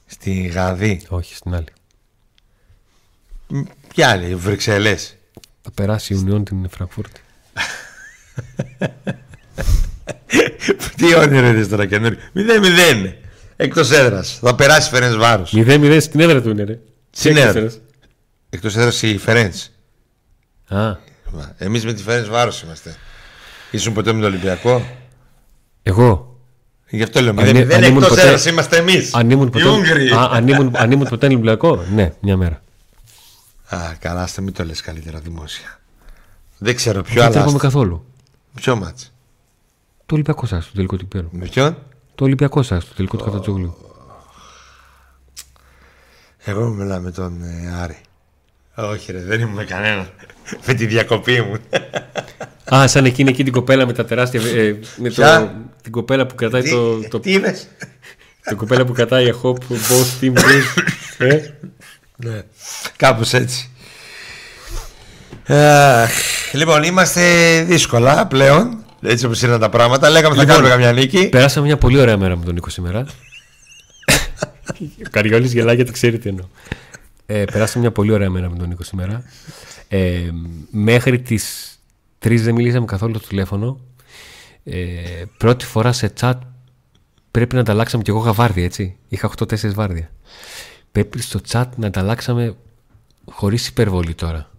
Στη Γαδί. Όχι, στην άλλη. Μ, Ποια άλλη, Βρυξέλλες. Θα περάσει η Ουνιόν την Φραγκφούρτη. Τι όνειρο είναι τώρα καινούριο; 0-0. Εκτός έδρας. Θα περάσει Φέρεν Βάρος. 0-0 στην έδρα του είναι, ρε. Στην Τι έδρα. έκανες, Εκτός έδρας η Φέρεν. ρε; Α, Εμείς με τη Φέρεν Βάρος είμαστε. Ήσουν ποτέ με το Ολυμπιακό; εγώ. Γι' αυτό λέω Αν- 0-0 αν ήμουν εκτός ποτέ- έδρας είμαστε εμείς. Αν ήμουν Οι ποτέ, Ούγγροι. Α, αν ήμουν, αν ήμουν ποτέ Ολυμπιακό, ναι, μια μέρα. Α, καλά, άστε μην το λες καλύτερα δημόσια. Δεν ξέρω ποιο Δεν άλλο. τρέχουμε άστε. καθόλου. Ποιο μάτς; Το Ολυμπιακό σας, το τελικό του Πιέρου. Με ποιον; Το Ολυμπιακό σας, το τελικό του Κατατζόγλου. Εγώ μιλάω με τον ε, Άρη. Όχι ρε, δεν ήμουν με κανένα. με τη διακοπή μου. Α, σαν εκείνη εκεί την κοπέλα με τα τεράστια. Ε, με το, Ποια; την κοπέλα που κρατάει τι, το, το, τι είπες; την κοπέλα που κρατάει a hope both team wins. ε, ναι. Κάπως έτσι. Αχ, λοιπόν, είμαστε δύσκολα πλέον. Έτσι όπως είναι τα πράγματα. Λέγαμε θα Λοιπόν, κάνουμε καμιά νίκη. Περάσαμε μια πολύ ωραία μέρα με τον Νίκο σήμερα. Ο Καριόλης γελάει γιατί ξέρει τι εννοώ. Ε, περάσαμε μια πολύ ωραία μέρα με τον Νίκο σήμερα. Ε, μέχρι τις 3 δεν μιλήσαμε καθόλου το τηλέφωνο. Ε, πρώτη φορά σε chat πρέπει να ανταλλάξαμε και εγώ είχα βάρδια έτσι. Είχα 8-4 βάρδια. Πρέπει στο chat να ανταλλάξαμε χωρίς υπερβολή τώρα.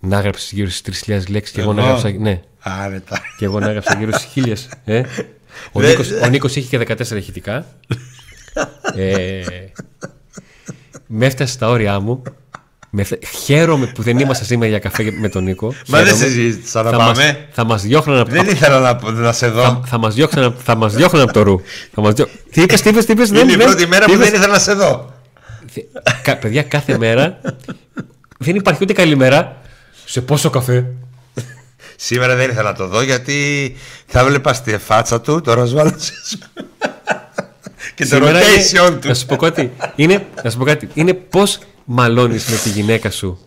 Να έγραψες γύρω στις 3.000 λέξεις και εγώ να Εγώ; έγραψα. Ναι, Άνετα. και εγώ να έγραψα γύρω στις χίλιες. Ε. Ο, Δεν- Νίκος, ο Νίκος είχε και 14 ηχητικά. ε, με έφτασε στα όρια μου. Με έφτα- Χαίρομαι που δεν είμαστε σήμερα για καφέ με τον Νίκο. Μα δεν Χαίρομαι. συζήτησα να θα μας, πάμε. θα μας διώχναν από, Δεν ήθελα να, να σε δω. θα, θα μας διώχναν, θα μας διώχναν από το ρου. Θα μας διώ... Τι είπες, τι είπες, τι είπες, Είναι η πρώτη μέρα τι που είπες; δεν ήθελα να σε δω. Κα- παιδιά, κάθε μέρα δεν υπάρχει ούτε καλημέρα. Σε πόσο καφέ. Σήμερα δεν ήθελα να το δω γιατί θα βλέπα στη φάτσα του το ροσβάλο και το Σήμερα rotation είναι, του. Να σου πω κάτι. Είναι, να σου πω κάτι. Είναι πώς μαλώνεις με τη γυναίκα σου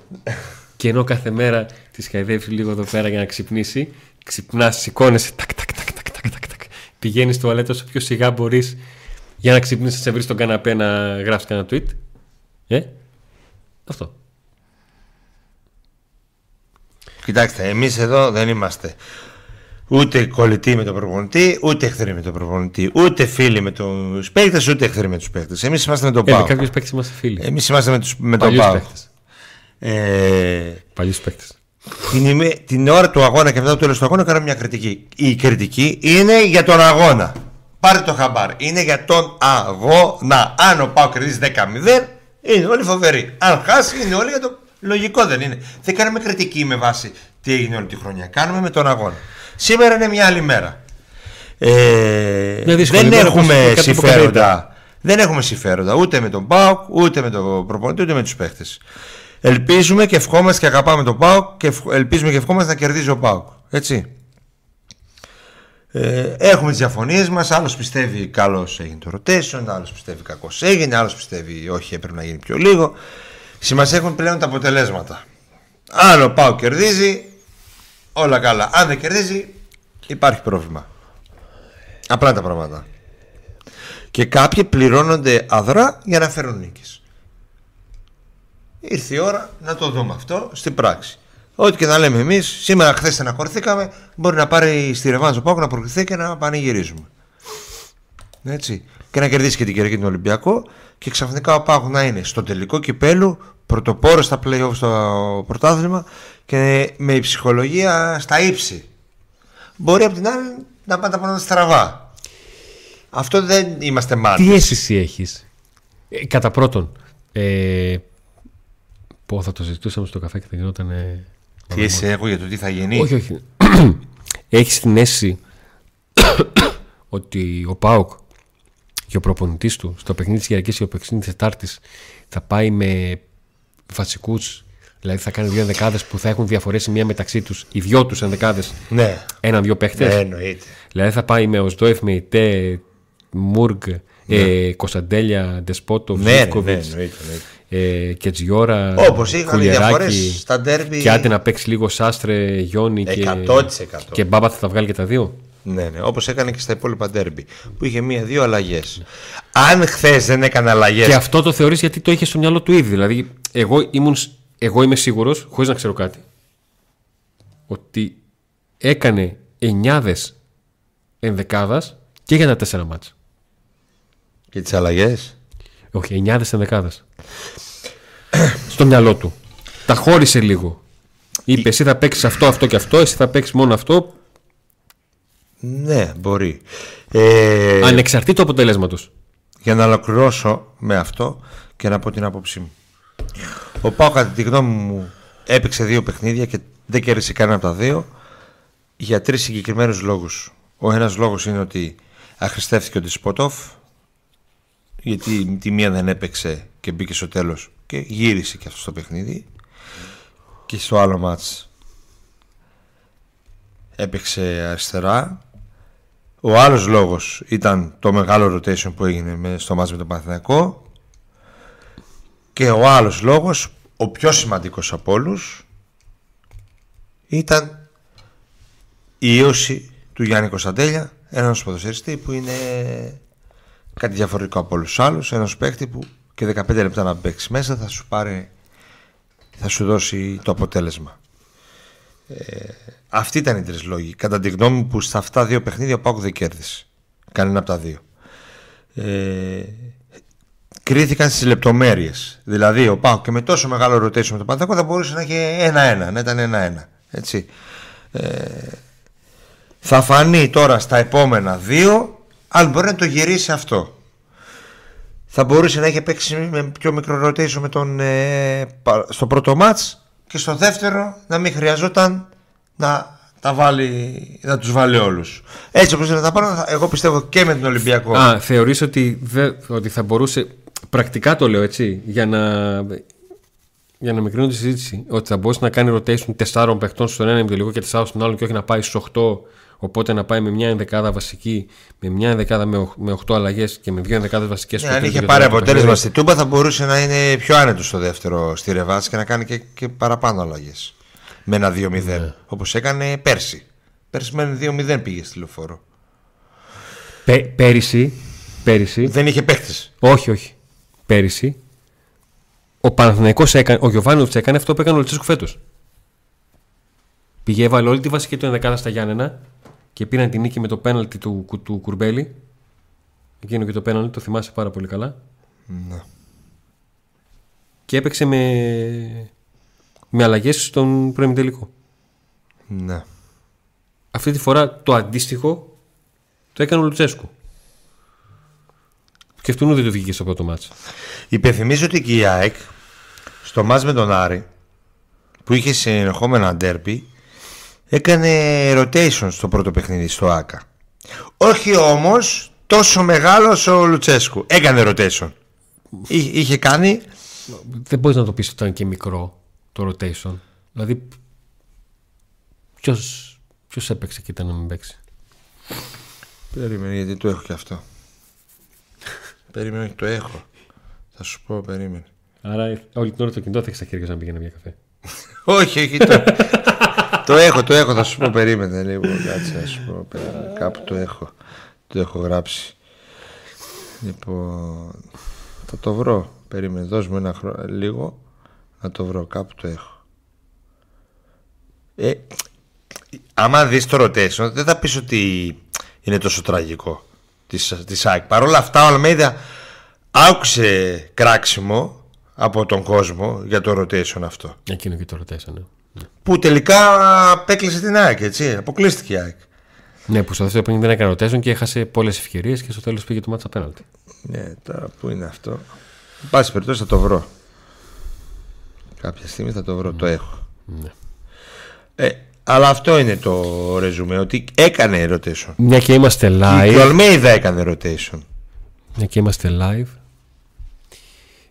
και ενώ κάθε μέρα τη χαϊδεύει λίγο εδώ πέρα για να ξυπνήσει, ξυπνάς, σηκώνεσαι. Τακ, τακ, τακ, τακ, τακ, τακ, τακ. Πηγαίνεις στο τουαλέτα όσο πιο σιγά μπορείς για να ξυπνήσεις, να σε βρεις στον καναπέ να γράψει κανένα tweet. Ε, αυτό. Κοιτάξτε, εμείς εδώ δεν είμαστε ούτε κολλητοί με τον προπονητή, ούτε εχθροί με τον προπονητή, ούτε φίλοι με τους παίκτες, ούτε εχθροί με τους παίκτες. Εμείς είμαστε με τον Ε, με Πάο. κάποιους παίκτες είμαστε φίλοι. Εμείς είμαστε με, τους, με τον Παλιούς Πάο. παίκτες. Ε, Παλιούς παίκτες. την, ημέ- την ώρα του αγώνα και μετά το τέλος του αγώνα κάναμε μια κριτική. Η κριτική είναι για τον αγώνα. Πάρτε το χαμπάρ. Είναι για τον αγώνα. Αν ο Πάο κερδίσει 10-0, είναι όλοι φοβεροί. Αν χάσει, είναι όλοι για το Λογικό δεν είναι. Δεν κάνουμε κριτική με βάση τι έγινε όλη τη χρονιά. Κάνουμε με τον αγώνα. Σήμερα είναι μια άλλη μέρα. Ε, Μια δύσκολη δεν μέρα, έχουμε όπως και κάτι συμφέροντα. Δεν έχουμε συμφέροντα ούτε με τον ΠΑΟΚ, ούτε με τον προπονητή, ούτε με τους παίχτες. Ελπίζουμε και ευχόμαστε και αγαπάμε τον ΠΑΟΚ και ευχ- ελπίζουμε και ευχόμαστε να κερδίζει ο ΠΑΟΚ. Έτσι. Ε, έχουμε τις διαφωνίες μας. Άλλος πιστεύει καλώ έγινε το rotation, άλλος πιστεύει κακώ έγινε, άλλος πιστεύει όχι έπρεπε να γίνει πιο λίγο. Σημασία έχουν πλέον τα αποτελέσματα. Αν ο Πάο κερδίζει, όλα καλά. Αν δεν κερδίζει, υπάρχει πρόβλημα. Απλά τα πράγματα. Και κάποιοι πληρώνονται αδρά για να φέρουν νίκες. Ήρθε η ώρα να το δούμε αυτό στην πράξη. Ό,τι και να λέμε εμείς, σήμερα χθες στεναχωρηθήκαμε, μπορεί να πάρει στη Ρεβάνζο ο Πάοκ να προκριθεί και να πανηγυρίζουμε. Έτσι. Και να κερδίσει και την Κυριακή τον Ολυμπιακό και ξαφνικά ο Πάοκ να είναι στο τελικό κυπέλου, πρωτοπόρος στα play-off στο πρωτάθλημα και με η ψυχολογία στα ύψη. Μπορεί από την άλλη να πάνε τα πράγματα στραβά. Αυτό δεν είμαστε μάτια. Τι αίσθηση έχεις. Ε, κατά πρώτον, ε, πω, θα το συζητούσαμε στο καφέ και δεν γινόταν. Ε, Τι εσύ έχω για το τι θα γίνει; όχι, όχι. Έχεις την αίσθηση ότι ο Πάοκ και ο προπονητής του στο παιχνίδι της Κυριακής και ο παιχνίδι της Τετάρτης θα πάει με βασικούς δηλαδή θα κάνει δύο ενδεκάδες που θα έχουν διαφορές η μία μεταξύ τους οι δυο τους ενδεκάδες Ναι, ένα-δυο παίχτες ναι, εννοείται. Δηλαδή θα πάει με Οσδόεφ, με Ιτέ, Μούργκ, ε, Κωνσταντέλια, Ντεσπότο, Ναι, ναι, ναι, Ζήφκοβιτ, εννοείται. εννοείται. ε, Κετζιόρα, Όπως είχαν οι διαφορές στα ντέρμπι. Και άντε να παίξει λίγο Σάστρε, Γιόνι και, 100%. και Μπάμπα θα τα βγάλει και τα δύο. Ναι, ναι, όπως έκανε και στα υπόλοιπα ντέρμπι. Που είχε μία-δύο αλλαγές. Αν χθες δεν έκανε αλλαγέ. Και αυτό το θεωρείς γιατί το είχε στο μυαλό του ήδη. Δηλαδή, εγώ, ήμουν, εγώ είμαι σίγουρος, χωρίς να ξέρω κάτι, ότι έκανε εννιάδες ενδεκάδας και για τα τέσσερα μάτς. Και τις αλλαγές; Όχι, εννιάδες ενδεκάδας. Στο μυαλό του. Τα χώρισε λίγο. Είπες εσύ θα παίξεις αυτό, αυτό και αυτό, εσύ θα παίξεις μόνο αυτό, Ναι, μπορεί. Ε, ανεξαρτήτου αποτελέσματος. Για να ολοκληρώσω με αυτό και να πω την άποψή μου. Ο Πάο, κατά τη γνώμη μου, έπαιξε δύο παιχνίδια και δεν κέρδισε κανένα από τα δύο για τρεις συγκεκριμένους λόγους. Ο ένας λόγος είναι ότι αχρηστεύτηκε ο Ντισπότοφ, γιατί τη μία δεν έπαιξε και μπήκε στο τέλος και γύρισε και αυτό στο παιχνίδι. Και στο άλλο μάτς έπαιξε αριστερά ο άλλος λόγος ήταν το μεγάλο rotation που έγινε με- στο μάτς με τον Παναθηναϊκό και ο άλλος λόγος, ο πιο σημαντικός από όλους ήταν η ίωση του Γιάννη Κωνσταντέλια ένας ποδοσφαιριστή που είναι κάτι διαφορετικό από όλους τους άλλους ένας παίκτη που και 15 λεπτά να παίξει μέσα θα σου πάρει θα σου δώσει το αποτέλεσμα αυτοί ήταν οι τρεις λόγοι. Κατά τη γνώμη μου, που στα αυτά δύο παιχνίδια ο Πάουκ δεν κέρδισε. Κανένα από τα δύο. Ε, κρίθηκαν στις λεπτομέρειες. Δηλαδή, ο Πάουκ και με τόσο μεγάλο rotation με τον Παναθηναϊκό θα μπορούσε να έχει ένα-ένα, να ήταν ένα-ένα. Έτσι. Ε, θα φανεί τώρα στα επόμενα δύο, αν μπορεί να το γυρίσει αυτό. Θα μπορούσε να έχει παίξει με πιο μικρό rotation με τον, ε, πα- στο πρώτο μάτς και στο δεύτερο να μην χρειαζόταν να, τα βάλει, να τους βάλει όλους. Έτσι όπως είναι τα πράγματα, εγώ πιστεύω και με τον Ολυμπιακό. Α, θεωρείς ότι, δε, ότι θα μπορούσε. Πρακτικά το λέω έτσι, για να, για να μικρύνω τη συζήτηση. Ότι θα μπορούσε να κάνει rotation τεσσάρων παιχτών στον ένα ημιτελικό και τεσσάρων στον άλλο και όχι να πάει στους 8. Οπότε να πάει με μια ενδεκάδα βασική, με μια ενδεκάδα με, οχ- με 8 αλλαγές και με δύο ενδεκάδες βασικές Ναι, αν είχε πάρει αποτέλεσμα στη Τούμπα θα μπορούσε να είναι πιο άνετος στο δεύτερο στη Ρεβάς και να κάνει και, και παραπάνω αλλαγές. Με ένα 2-0. Ναι. Όπως έκανε πέρσι. Πέρσι με ένα 2-0 πήγε στη λεωφόρο. πέρυσι, πέρυσι Δεν είχε παίχτες. Όχι, όχι. Πέρυσι ο Παναθηναϊκός έκανε, ο Γιωβάνοβιτς έκανε αυτό που έκανε ο Λουτσέσκου φέτος. Πήγε, έβαλε όλη τη βασική του ενδεκάδα στα Γιάννενα και πήραν την νίκη με το πέναλτι του, του, του Κουρμπέλη. Εκείνο και το πέναλτι το θυμάσαι πάρα πολύ καλά. Ναι. Και έπαιξε με, με αλλαγές στον προημιτελικό. Ναι. Αυτή τη φορά το αντίστοιχο το έκανε ο Λουτσέσκου. Και αυτού δεν του βγήκε στο πρώτο μάτς. Υπενθυμίζω ότι και η ΑΕΚ στο μάτς με τον Άρη που είχε συνεχόμενα ντέρπι έκανε rotation στο πρώτο παιχνίδι στο ΆΚΑ. Όχι όμως τόσο μεγάλος ο Λουτσέσκου. Έκανε rotation. Εί- Είχε κάνει Δεν μπορείς να το πεις ότι ήταν και μικρό το rotation. Δηλαδή, ποιος ποιος έπαιξε και ήταν να μην παίξει; Περίμενε γιατί το έχω και αυτό. περίμενε όχι, το έχω. Θα σου πω, περίμενε. Άρα όλη την ώρα το κινητό θα έχεις στα χέρια σου να πήγαινε μια καφέ. όχι, όχι, το, το έχω, το έχω, θα σου πω, περίμενε λίγο. Κάτσε, θα σου πω, περίμενε. Κάπου το έχω. Το έχω γράψει. Λοιπόν, θα το βρω. Περίμενε, δώσ' μου ένα χρόνο, λίγο να το βρω. Κάπου το έχω. Ε, άμα δεις το rotation δεν θα πεις ότι είναι τόσο τραγικό της, της ΑΕΚ. Παρ' όλα αυτά ο Αλμέιδα άκουσε κράξιμο από τον κόσμο για το rotation αυτό. Εκείνο και το rotation. Ναι, ναι. Που τελικά απέκλεισε την ΑΕΚ, έτσι. Αποκλείστηκε η ΑΕΚ. ναι που στο δεύτερο παιχνίδι δεν έκανε rotation και έχασε πολλές ευκαιρίες και στο τέλος πήγε το μάτσα πέναλτι. Ναι, τώρα πού είναι αυτό. Εν πάση περιπτώσει θα το βρω. Κάποια στιγμή θα το βρω, το έχω. Ναι. Ε, αλλά αυτό είναι το ρεζουμέ, ότι έκανε rotation. Μια και είμαστε Και ο live. Αλμέιδα έκανε rotation. Μια και είμαστε live.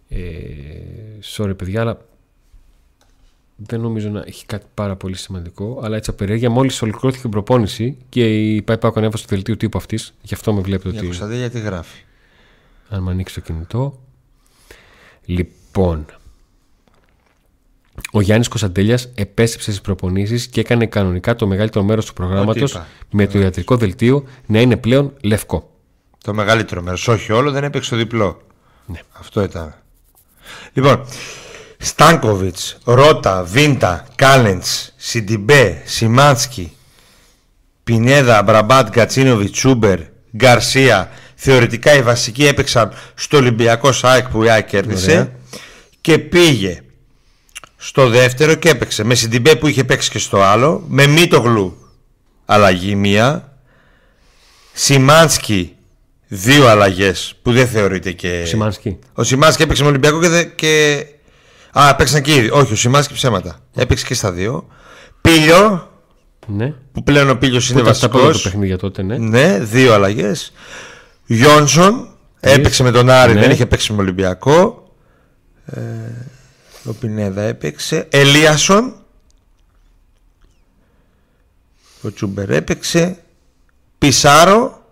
Ε, sorry παιδιά, αλλά δεν νομίζω να έχει κάτι πάρα πολύ σημαντικό. Αλλά έτσι απεριέργεια, μόλις ολοκληρώθηκε η προπόνηση και η ΠΑΕ Πάκο ανέβασε το δελτίο τύπου αυτής, γι' αυτό με βλέπετε Για ότι. Κωνσταντέ γιατί γράφει; Αν με ανοίξει το κινητό. Λοιπόν. Ο Γιάννης Κωνσταντέλιας επέστρεψε στις προπονήσεις και έκανε κανονικά το μεγαλύτερο μέρος του προγράμματος είπα. με το ιατρικό δελτίο να είναι πλέον λευκό. Το μεγαλύτερο μέρος. Όχι όλο, δεν έπαιξε το διπλό. Ναι. Αυτό ήταν. Λοιπόν, Στάνκοβιτς, Ρότα, Βίντα, Κάλενς, Σιντιμπέ, Σιμάνσκι, Πινέδα, Άμραμπατ, Γκατσίνοβιτς, Τσούμπερ, Γκαρσία. Θεωρητικά οι βασικοί έπαιξαν στο Ολυμπιακό ΣΑΕΚ που η ΑΕΚ κέρδισε Ωραία. και πήγε στο δεύτερο και έπαιξε με Σιντιμπέ που είχε παίξει και στο άλλο, με Μίτογλου αλλαγή μία, Σιμάνσκι δύο αλλαγές που δεν θεωρείται και. Σιμάνσκι. Ο Σιμάνσκι έπαιξε με Ολυμπιακό και. Δε... και... Α, παίξαν και ήδη. Όχι, ο Σιμάνσκι ψέματα. Έπαιξε και στα δύο. Πίλιο, Ναι. που πλέον ο Πίλιο Που είναι ήταν στα βασικός. πρώτα παιχνίδια τότε, ναι. Ναι, δύο αλλαγές. Γιόνσον έπαιξε με τον Άρη, Ναι. δεν είχε παίξει με Ολυμπιακό. Ε, ο Πινέδα έπαιξε. Ελίασον. Ο Τσούμπερ έπαιξε. Πισάρο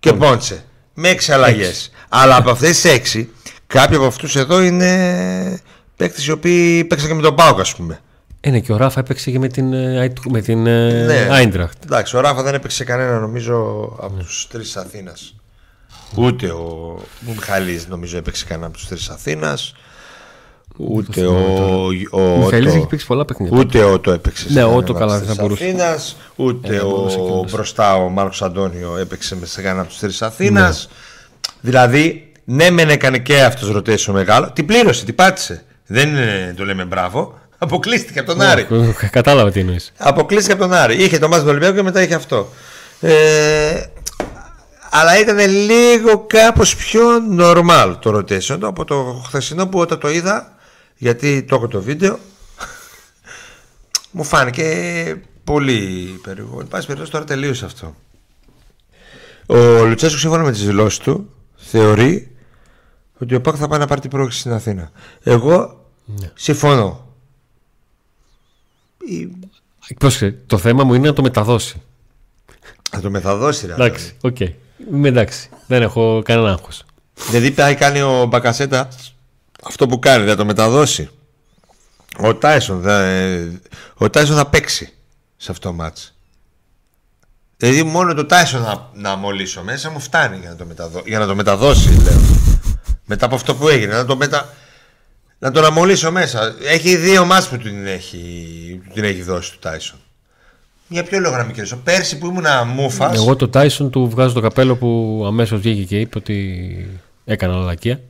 και Πόντσε. Με έξι αλλαγές. Αλλά από αυτές τις έξι, κάποιοι από αυτούς εδώ είναι παίκτες οι οποίοι παίξαν και με τον Πάοκ, ας πούμε. Ε, ναι, και ο Ράφα έπαιξε και με την, ε, Άιτ- με την ε, Ναι. Άιντραχτ. Εντάξει, ο Ράφα δεν έπαιξε κανένα νομίζω από τους τρεις Αθήνας. Ούτε ο, ο Μιχαλής νομίζω έπαιξε κανένα από τους τρεις Αθήνας. Ούτε ο, ο, Ο Μιχαήλ Ότο- έχει παίξει πολλά παιχνίδια. Ούτε ο Ότο έπαιξε. Ναι, σε ο κανένα Ότο από καλά, τις δεν θα τρεις μπορούσε. Αθήνας, ούτε Ε, δεν μπορούσε ο εκείνος. μπροστά ο Μάρκος Αντώνιο έπαιξε με σε κανένα από τους τρεις Αθήνας. Δηλαδή, ναι, μεν έκανε και αυτός rotation μεγάλο. Την πλήρωσε, την πάτησε. Δεν ε, το λέμε μπράβο. Αποκλείστηκε από τον Άρη. Ε, Κατάλαβα τι εννοείς. Αποκλείστηκε από τον Άρη. Είχε το μάτι του Ολυμπιακού και μετά είχε αυτό. Ε, αλλά ήταν λίγο κάπως πιο normal το rotation από το χθεσινό που όταν το είδα γιατί το έχω το βίντεο μου φάνηκε πολύ περίεργο. Εν πάση περιπτώσει τώρα τελείωσε αυτό. Ο Λουτσέσκου σύμφωνα με τις δηλώσεις του θεωρεί ότι ο Πάκ θα πάει να πάρει την πρόκληση στην Αθήνα. Εγώ συμφωνώ. Η- Πρόσεχε, το θέμα μου είναι να το μεταδώσει. Θα το μεταδώσει, ρε. Εντάξει, οκ. Είμαι εντάξει. Δεν έχω κανένα άγχος. Δηλαδή πάει κάνει ο Μπακασέτας αυτό που κάνει, θα το μεταδώσει. Ο Τάισον θα, ο Τάισον θα παίξει σε αυτό το ματς. Δηλαδή μόνο το Τάισον να, να μολύσω μέσα μου φτάνει για να το, μεταδώ, για να το μεταδώσει, λέω. Μετά από αυτό που έγινε, να το μετα... Να τον αμολύσω μέσα. Έχει δύο μάτς που την έχει, που την έχει δώσει του Τάισον. Για ποιο λόγο να μην κερδίσω; Πέρσι που ήμουν μούφας Εγώ το Tyson του βγάζω το καπέλο που αμέσως βγήκε και είπε ότι έκανα λαλακία.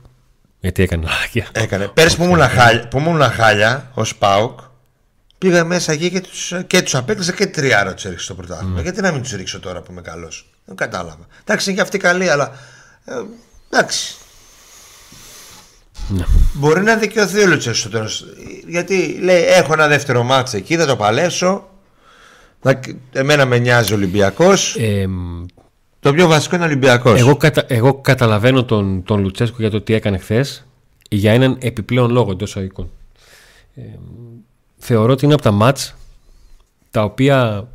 Γιατί έκανα λαλακία; Έκανε. Πέρσι που ήμουν χάλια, που ήμουν χάλια ως Πάουκ, πήγα μέσα εκεί και του και τους απέκλεισα και τριάρα τους έριξα στο πρωτάθλημα. Γιατί να μην τους ρίξω τώρα που είμαι καλός; Δεν κατάλαβα. Εντάξει, είναι και αυτοί καλοί, αλλά. Ε, εντάξει. Μπορεί να δικαιωθεί ο Λουτσέσκου στο τέλο. Γιατί λέει: Έχω ένα δεύτερο μάτσα εκεί, θα το παλέψω. Θα- Εμένα με νοιάζει ο Ολυμπιακός. Ε, Το πιο βασικό είναι ο Ολυμπιακός. εγώ, κατα, εγώ καταλαβαίνω τον, τον Λουτσέσκο για το τι έκανε χθες για έναν επιπλέον λόγο εντός οικών. Ε, θεωρώ ότι είναι από τα μάτς τα οποία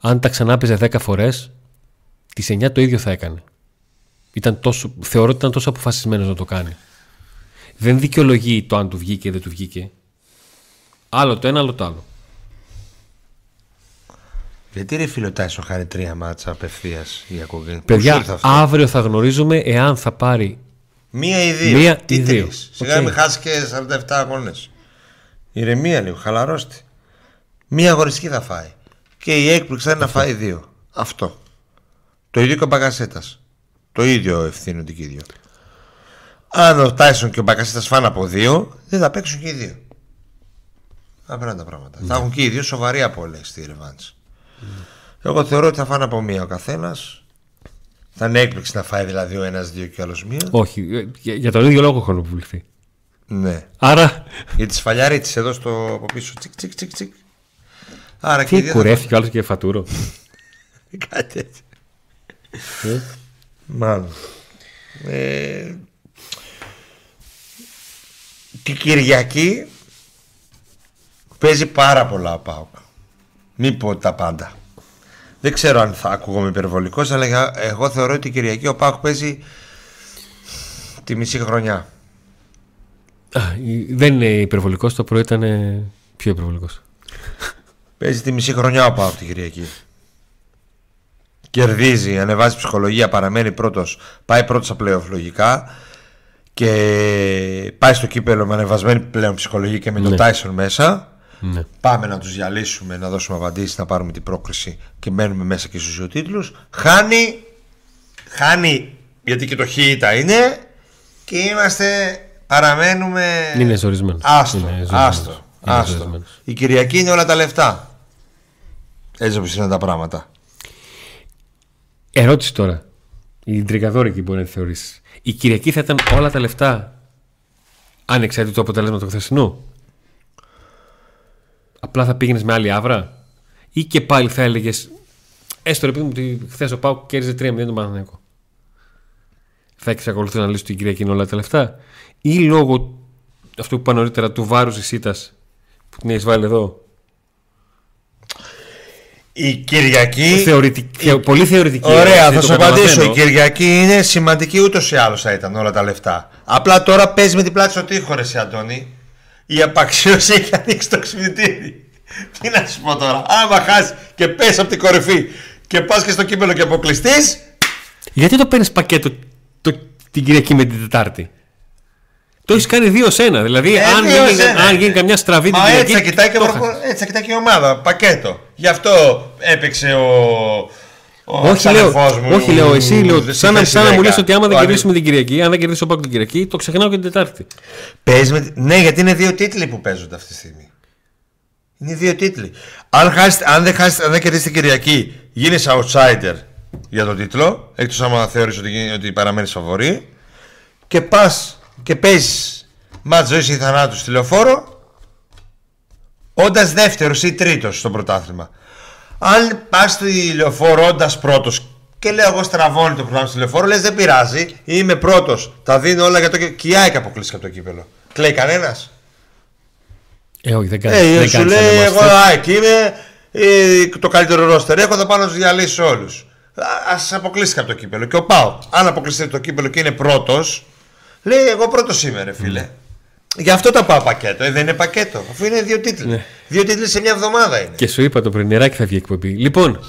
αν τα ξανά παίζε 10 φορές τις 9 το ίδιο θα έκανε. Ήταν τόσο, θεωρώ ότι ήταν τόσο αποφασισμένος να το κάνει. Δεν δικαιολογεί το αν του βγήκε ή δεν του βγήκε. Άλλο το ένα, άλλο το άλλο. Γιατί ρε φίλο Τάισον χάρη τρία ματς απευθείας η αποβολή. Πώς Παιδιά, ήρθε αυτό; αύριο θα γνωρίζουμε εάν θα πάρει Μία ή δύο. Μία Τι ή δύο. τρεις. Σιγά Οκ. μην χάσεις και 47 αγώνες. Ηρεμία λίγο, χαλαρώστε. Μία αγοριστική θα φάει. Και η έκπληξη θα είναι να φάει δύο. Αυτό. Το ίδιο και ο Μπαγκασέτας. Το ίδιο ευθύνονται και οι δύο. Αν ο Τάισον και ο Μπαγκασέτα φάνε από δύο, δεν θα παίξουν και οι δύο. Απλά είναι τα πράγματα. Θα έχουν και οι δύο σοβαρή απόλυση στη ρευάντς. Εγώ θεωρώ ότι θα φάνε από μία ο καθένας. Θα είναι έκπληξη να φάει δηλαδή ο ένας δύο και ο άλλος μία. Όχι, ε, για, για τον ίδιο λόγο έχουν αποβληθεί. Ναι. Άρα, Για τη σφαλιάριτη εδώ στο από πίσω. Τσικ, τσικ, τσικ, τσικ. Άρα και οι τι δύο κουρεύτηκε ο άλλος και φατούρο. θα- Κάτι έτσι. Ε. Μάλλον. Ε, την Κυριακή παίζει πάρα πολλά ο ΠΑΟΚ. Μη πω τα πάντα. Δεν ξέρω αν θα ακούγομαι υπερβολικός, αλλά για- εγώ θεωρώ ότι την Κυριακή ο ΠΑΟΚ παίζει τη μισή χρονιά. Α, η- δεν είναι υπερβολικός, το πρωί ήταν ε, πιο υπερβολικός. Παίζει τη μισή χρονιά ο Πάοκ την Κυριακή. Κερδίζει, ανεβάζει ψυχολογία, παραμένει πρώτος. Πάει πρώτος στα playoff λογικά. Και πάει στο κύπελο με ανεβασμένη πλέον ψυχολογία και με τον Ναι. Tyson μέσα. Ναι. Πάμε να τους διαλύσουμε, να δώσουμε απαντήσεις, να πάρουμε την πρόκριση και μένουμε μέσα και στους δύο τίτλους. Χάνει, χάνει γιατί και το χ είναι και είμαστε, παραμένουμε. Είναι ζορισμένος. Άστο, Είναι ζορισμένος. άστο, Είναι άστο. ζορισμένος. Η Κυριακή είναι όλα τα λεφτά. Έτσι όπως είναι τα πράγματα. Ερώτηση τώρα. Η τρικαδόρικη μπορεί να τη θεωρήσεις. Η Κυριακή θα ήταν όλα τα λεφτά ανεξάρτητο του αποτέλεσμα του χθεσινού. Απλά θα πήγαινες με άλλη άβρα; Ή και πάλι θα έλεγες. Έστω ρε παιδί μου ότι χθες ο Πάουκ κέρδιζε 3-0 τον Παναθηναϊκό. Θα εξακολουθεί να λύσει ότι η Κυριακή είναι όλα τα λεφτά; Ή λόγω αυτού που είπα νωρίτερα του βάρους της ήττας που την έχεις βάλει εδώ. Η Κυριακή. Θεωρητική, θεω- πολύ θεωρητική. Ωραία, ερώτηση, θα το σου απαντήσω. καταλαβαίνω. Η Κυριακή είναι σημαντική ούτως ή άλλως θα ήταν όλα τα λεφτά. Απλά τώρα παίζει με την πλάτη στο τείχο, ρε εσύ, Αντώνη. Η απαξίωση έχει ανοίξει το ξυπνητήρι. Τι να σου πω τώρα. Άμα χάσεις και πέσει από την κορυφή και πας και στο κύπελο και αποκλειστείς. Γιατί το παίρνεις πακέτο το, την Κυριακή με την Τετάρτη; Το έχεις κάνει δύο σε ένα. Δηλαδή, Ε, αν, δύο γίνει, σε ένα. αν γίνει καμιά στραβή την Μα Κυριακή. έτσι θα, κοιτάει και το ο έχασες. προπο- έτσι θα κοιτάει και η ομάδα. Πακέτο. Γι' αυτό έπαιξε ο. ο Όχι λέω, ξαδερφός μου, όχι λέω, εσύ λέω. στη Σαν, να- θέση σαν να μου 10. λες ότι άμα δεν Ο κερδίσουμε την Κυριακή, αν δεν κερδίσει ο Πάκο την Κυριακή, το ξεχνάω και την Τετάρτη. Παίζει με... Ναι, γιατί είναι δύο τίτλοι που παίζονται αυτή τη στιγμή. Είναι δύο τίτλοι. Αν, χάσετε, αν δεν, χάσετε, αν δεν κερδίσει την Κυριακή, γίνει outsider για τον τίτλο. Εκτός άμα θεωρείς ότι, γίνει- ότι παραμένεις φαβορή. Και πας και παίζεις μάτς ζωής ή θανάτου στη λεωφόρο. Όντας δεύτερος ή τρίτος στο πρωτάθλημα. Αν πας στη λεωφόρο όντας πρώτος και λέω εγώ στραβώνει το πρωτάθλημα στη λεωφόρο, λες δεν πειράζει, είμαι πρώτος. Τα δίνω όλα για το κύπελο. Και η ΑΕΚ αποκλείστηκε από το κύπελο. Κλαίει κανένας; Ε, όχι, δεν κάνει. Ε, δεν σου κάνεις λέει να εγώ είμαστε. ΑΕΚ είμαι ε, το καλύτερο ρόστερ. Έχω θα πάω να τους διαλύσω όλους. Α αποκλείστηκε από το κύπελο. Και ο Πάο, αν αποκλειστεί από το κύπελο και είναι πρώτος, λέει εγώ πρώτος είμαι, ρε φίλε. Γι' αυτό τα πάω πακέτο. Ε, δεν είναι πακέτο. Αφού είναι δύο τίτλοι. Ναι. Δύο τίτλοι σε μια εβδομάδα είναι. Και σου είπα το πρωί, νεράκι θα βγει εκπομπή. Λοιπόν,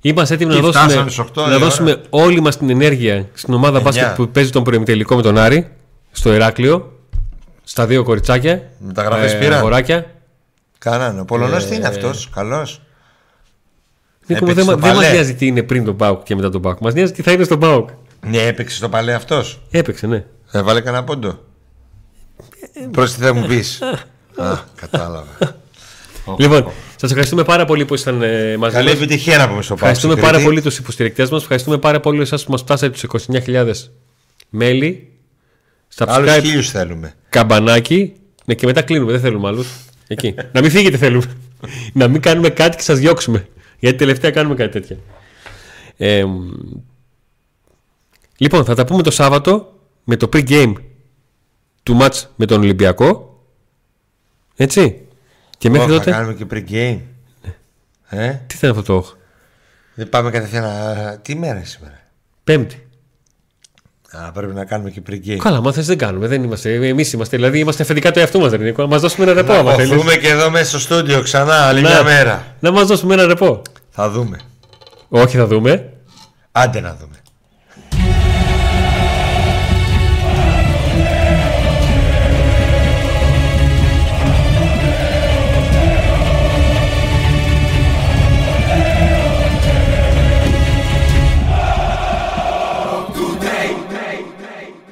είμαστε έτοιμοι να Τι, δώσουμε, φτάσαμε στις οκτώ η να ώρα. δώσουμε όλη μας την ενέργεια στην ομάδα Εννιά. μπάσκετ που παίζει τον προημιτελικό με τον Άρη, στο Ηράκλειο, στα δύο κοριτσάκια. Μεταγραφές πήραν. αγοράκια. Κάνανε. Ο Πολωνός τι Ε, είναι αυτός. Καλός. Νίκο μου, Έπαιξε δεν, στο μα- δεν μας παλέ. νοιάζει τι είναι πριν τον Πάουκ και μετά τον Πάουκ. Μας νοιάζει τι θα είναι στον Πάουκ. Ναι, έπαιξε στο παλέ αυτός. Έπαιξε, ναι. Έβαλε κανένα πόντο. Προς τι θα μου πεις. Α, κατάλαβα. Λοιπόν, σας ευχαριστούμε πάρα πολύ που ήσταν ε, μαζί Καλή μας. επιτυχία να πούμε στο Πάο. Ευχαριστούμε πάρα πολύ τους υποστηρικτές μας. Ευχαριστούμε πάρα πολύ εσάς που μας φτάσατε τους 29.000 μέλη Άλλους Subscribe, χίλιους θέλουμε. καμπανάκι. Ναι, και μετά κλείνουμε. Δεν θέλουμε άλλους. Εκεί. να μην φύγετε θέλουμε. να μην κάνουμε κάτι και σας διώξουμε. Γιατί τελευταία κάνουμε κάτι τέτοια. Ε, μ, λοιπόν, θα τα πούμε το Σάββατο με το pre-game του match με τον Ολυμπιακό. Έτσι. Και μέχρι Ω, τότε. Θα κάνουμε και pre-game. Ε, Τι θα είναι αυτό το όχ. δεν πάμε κατευθείαν. να- Τι μέρα είναι σήμερα; Πέμπτη. Α, πρέπει να κάνουμε και pre-game. Καλά, μα θες δεν κάνουμε. Δεν είμαστε. Εμείς είμαστε. Δηλαδή είμαστε αφεντικά του εαυτού μας, Ρενικό. Να μας δώσουμε ένα ρεπό, Να άμα θέλεις. χωθούμε και εδώ μέσα στο στούντιο ξανά άλλη Να. μια μέρα. Να μας δώσουμε ένα ρεπό. Θα δούμε. Όχι, θα δούμε. Άντε να δούμε.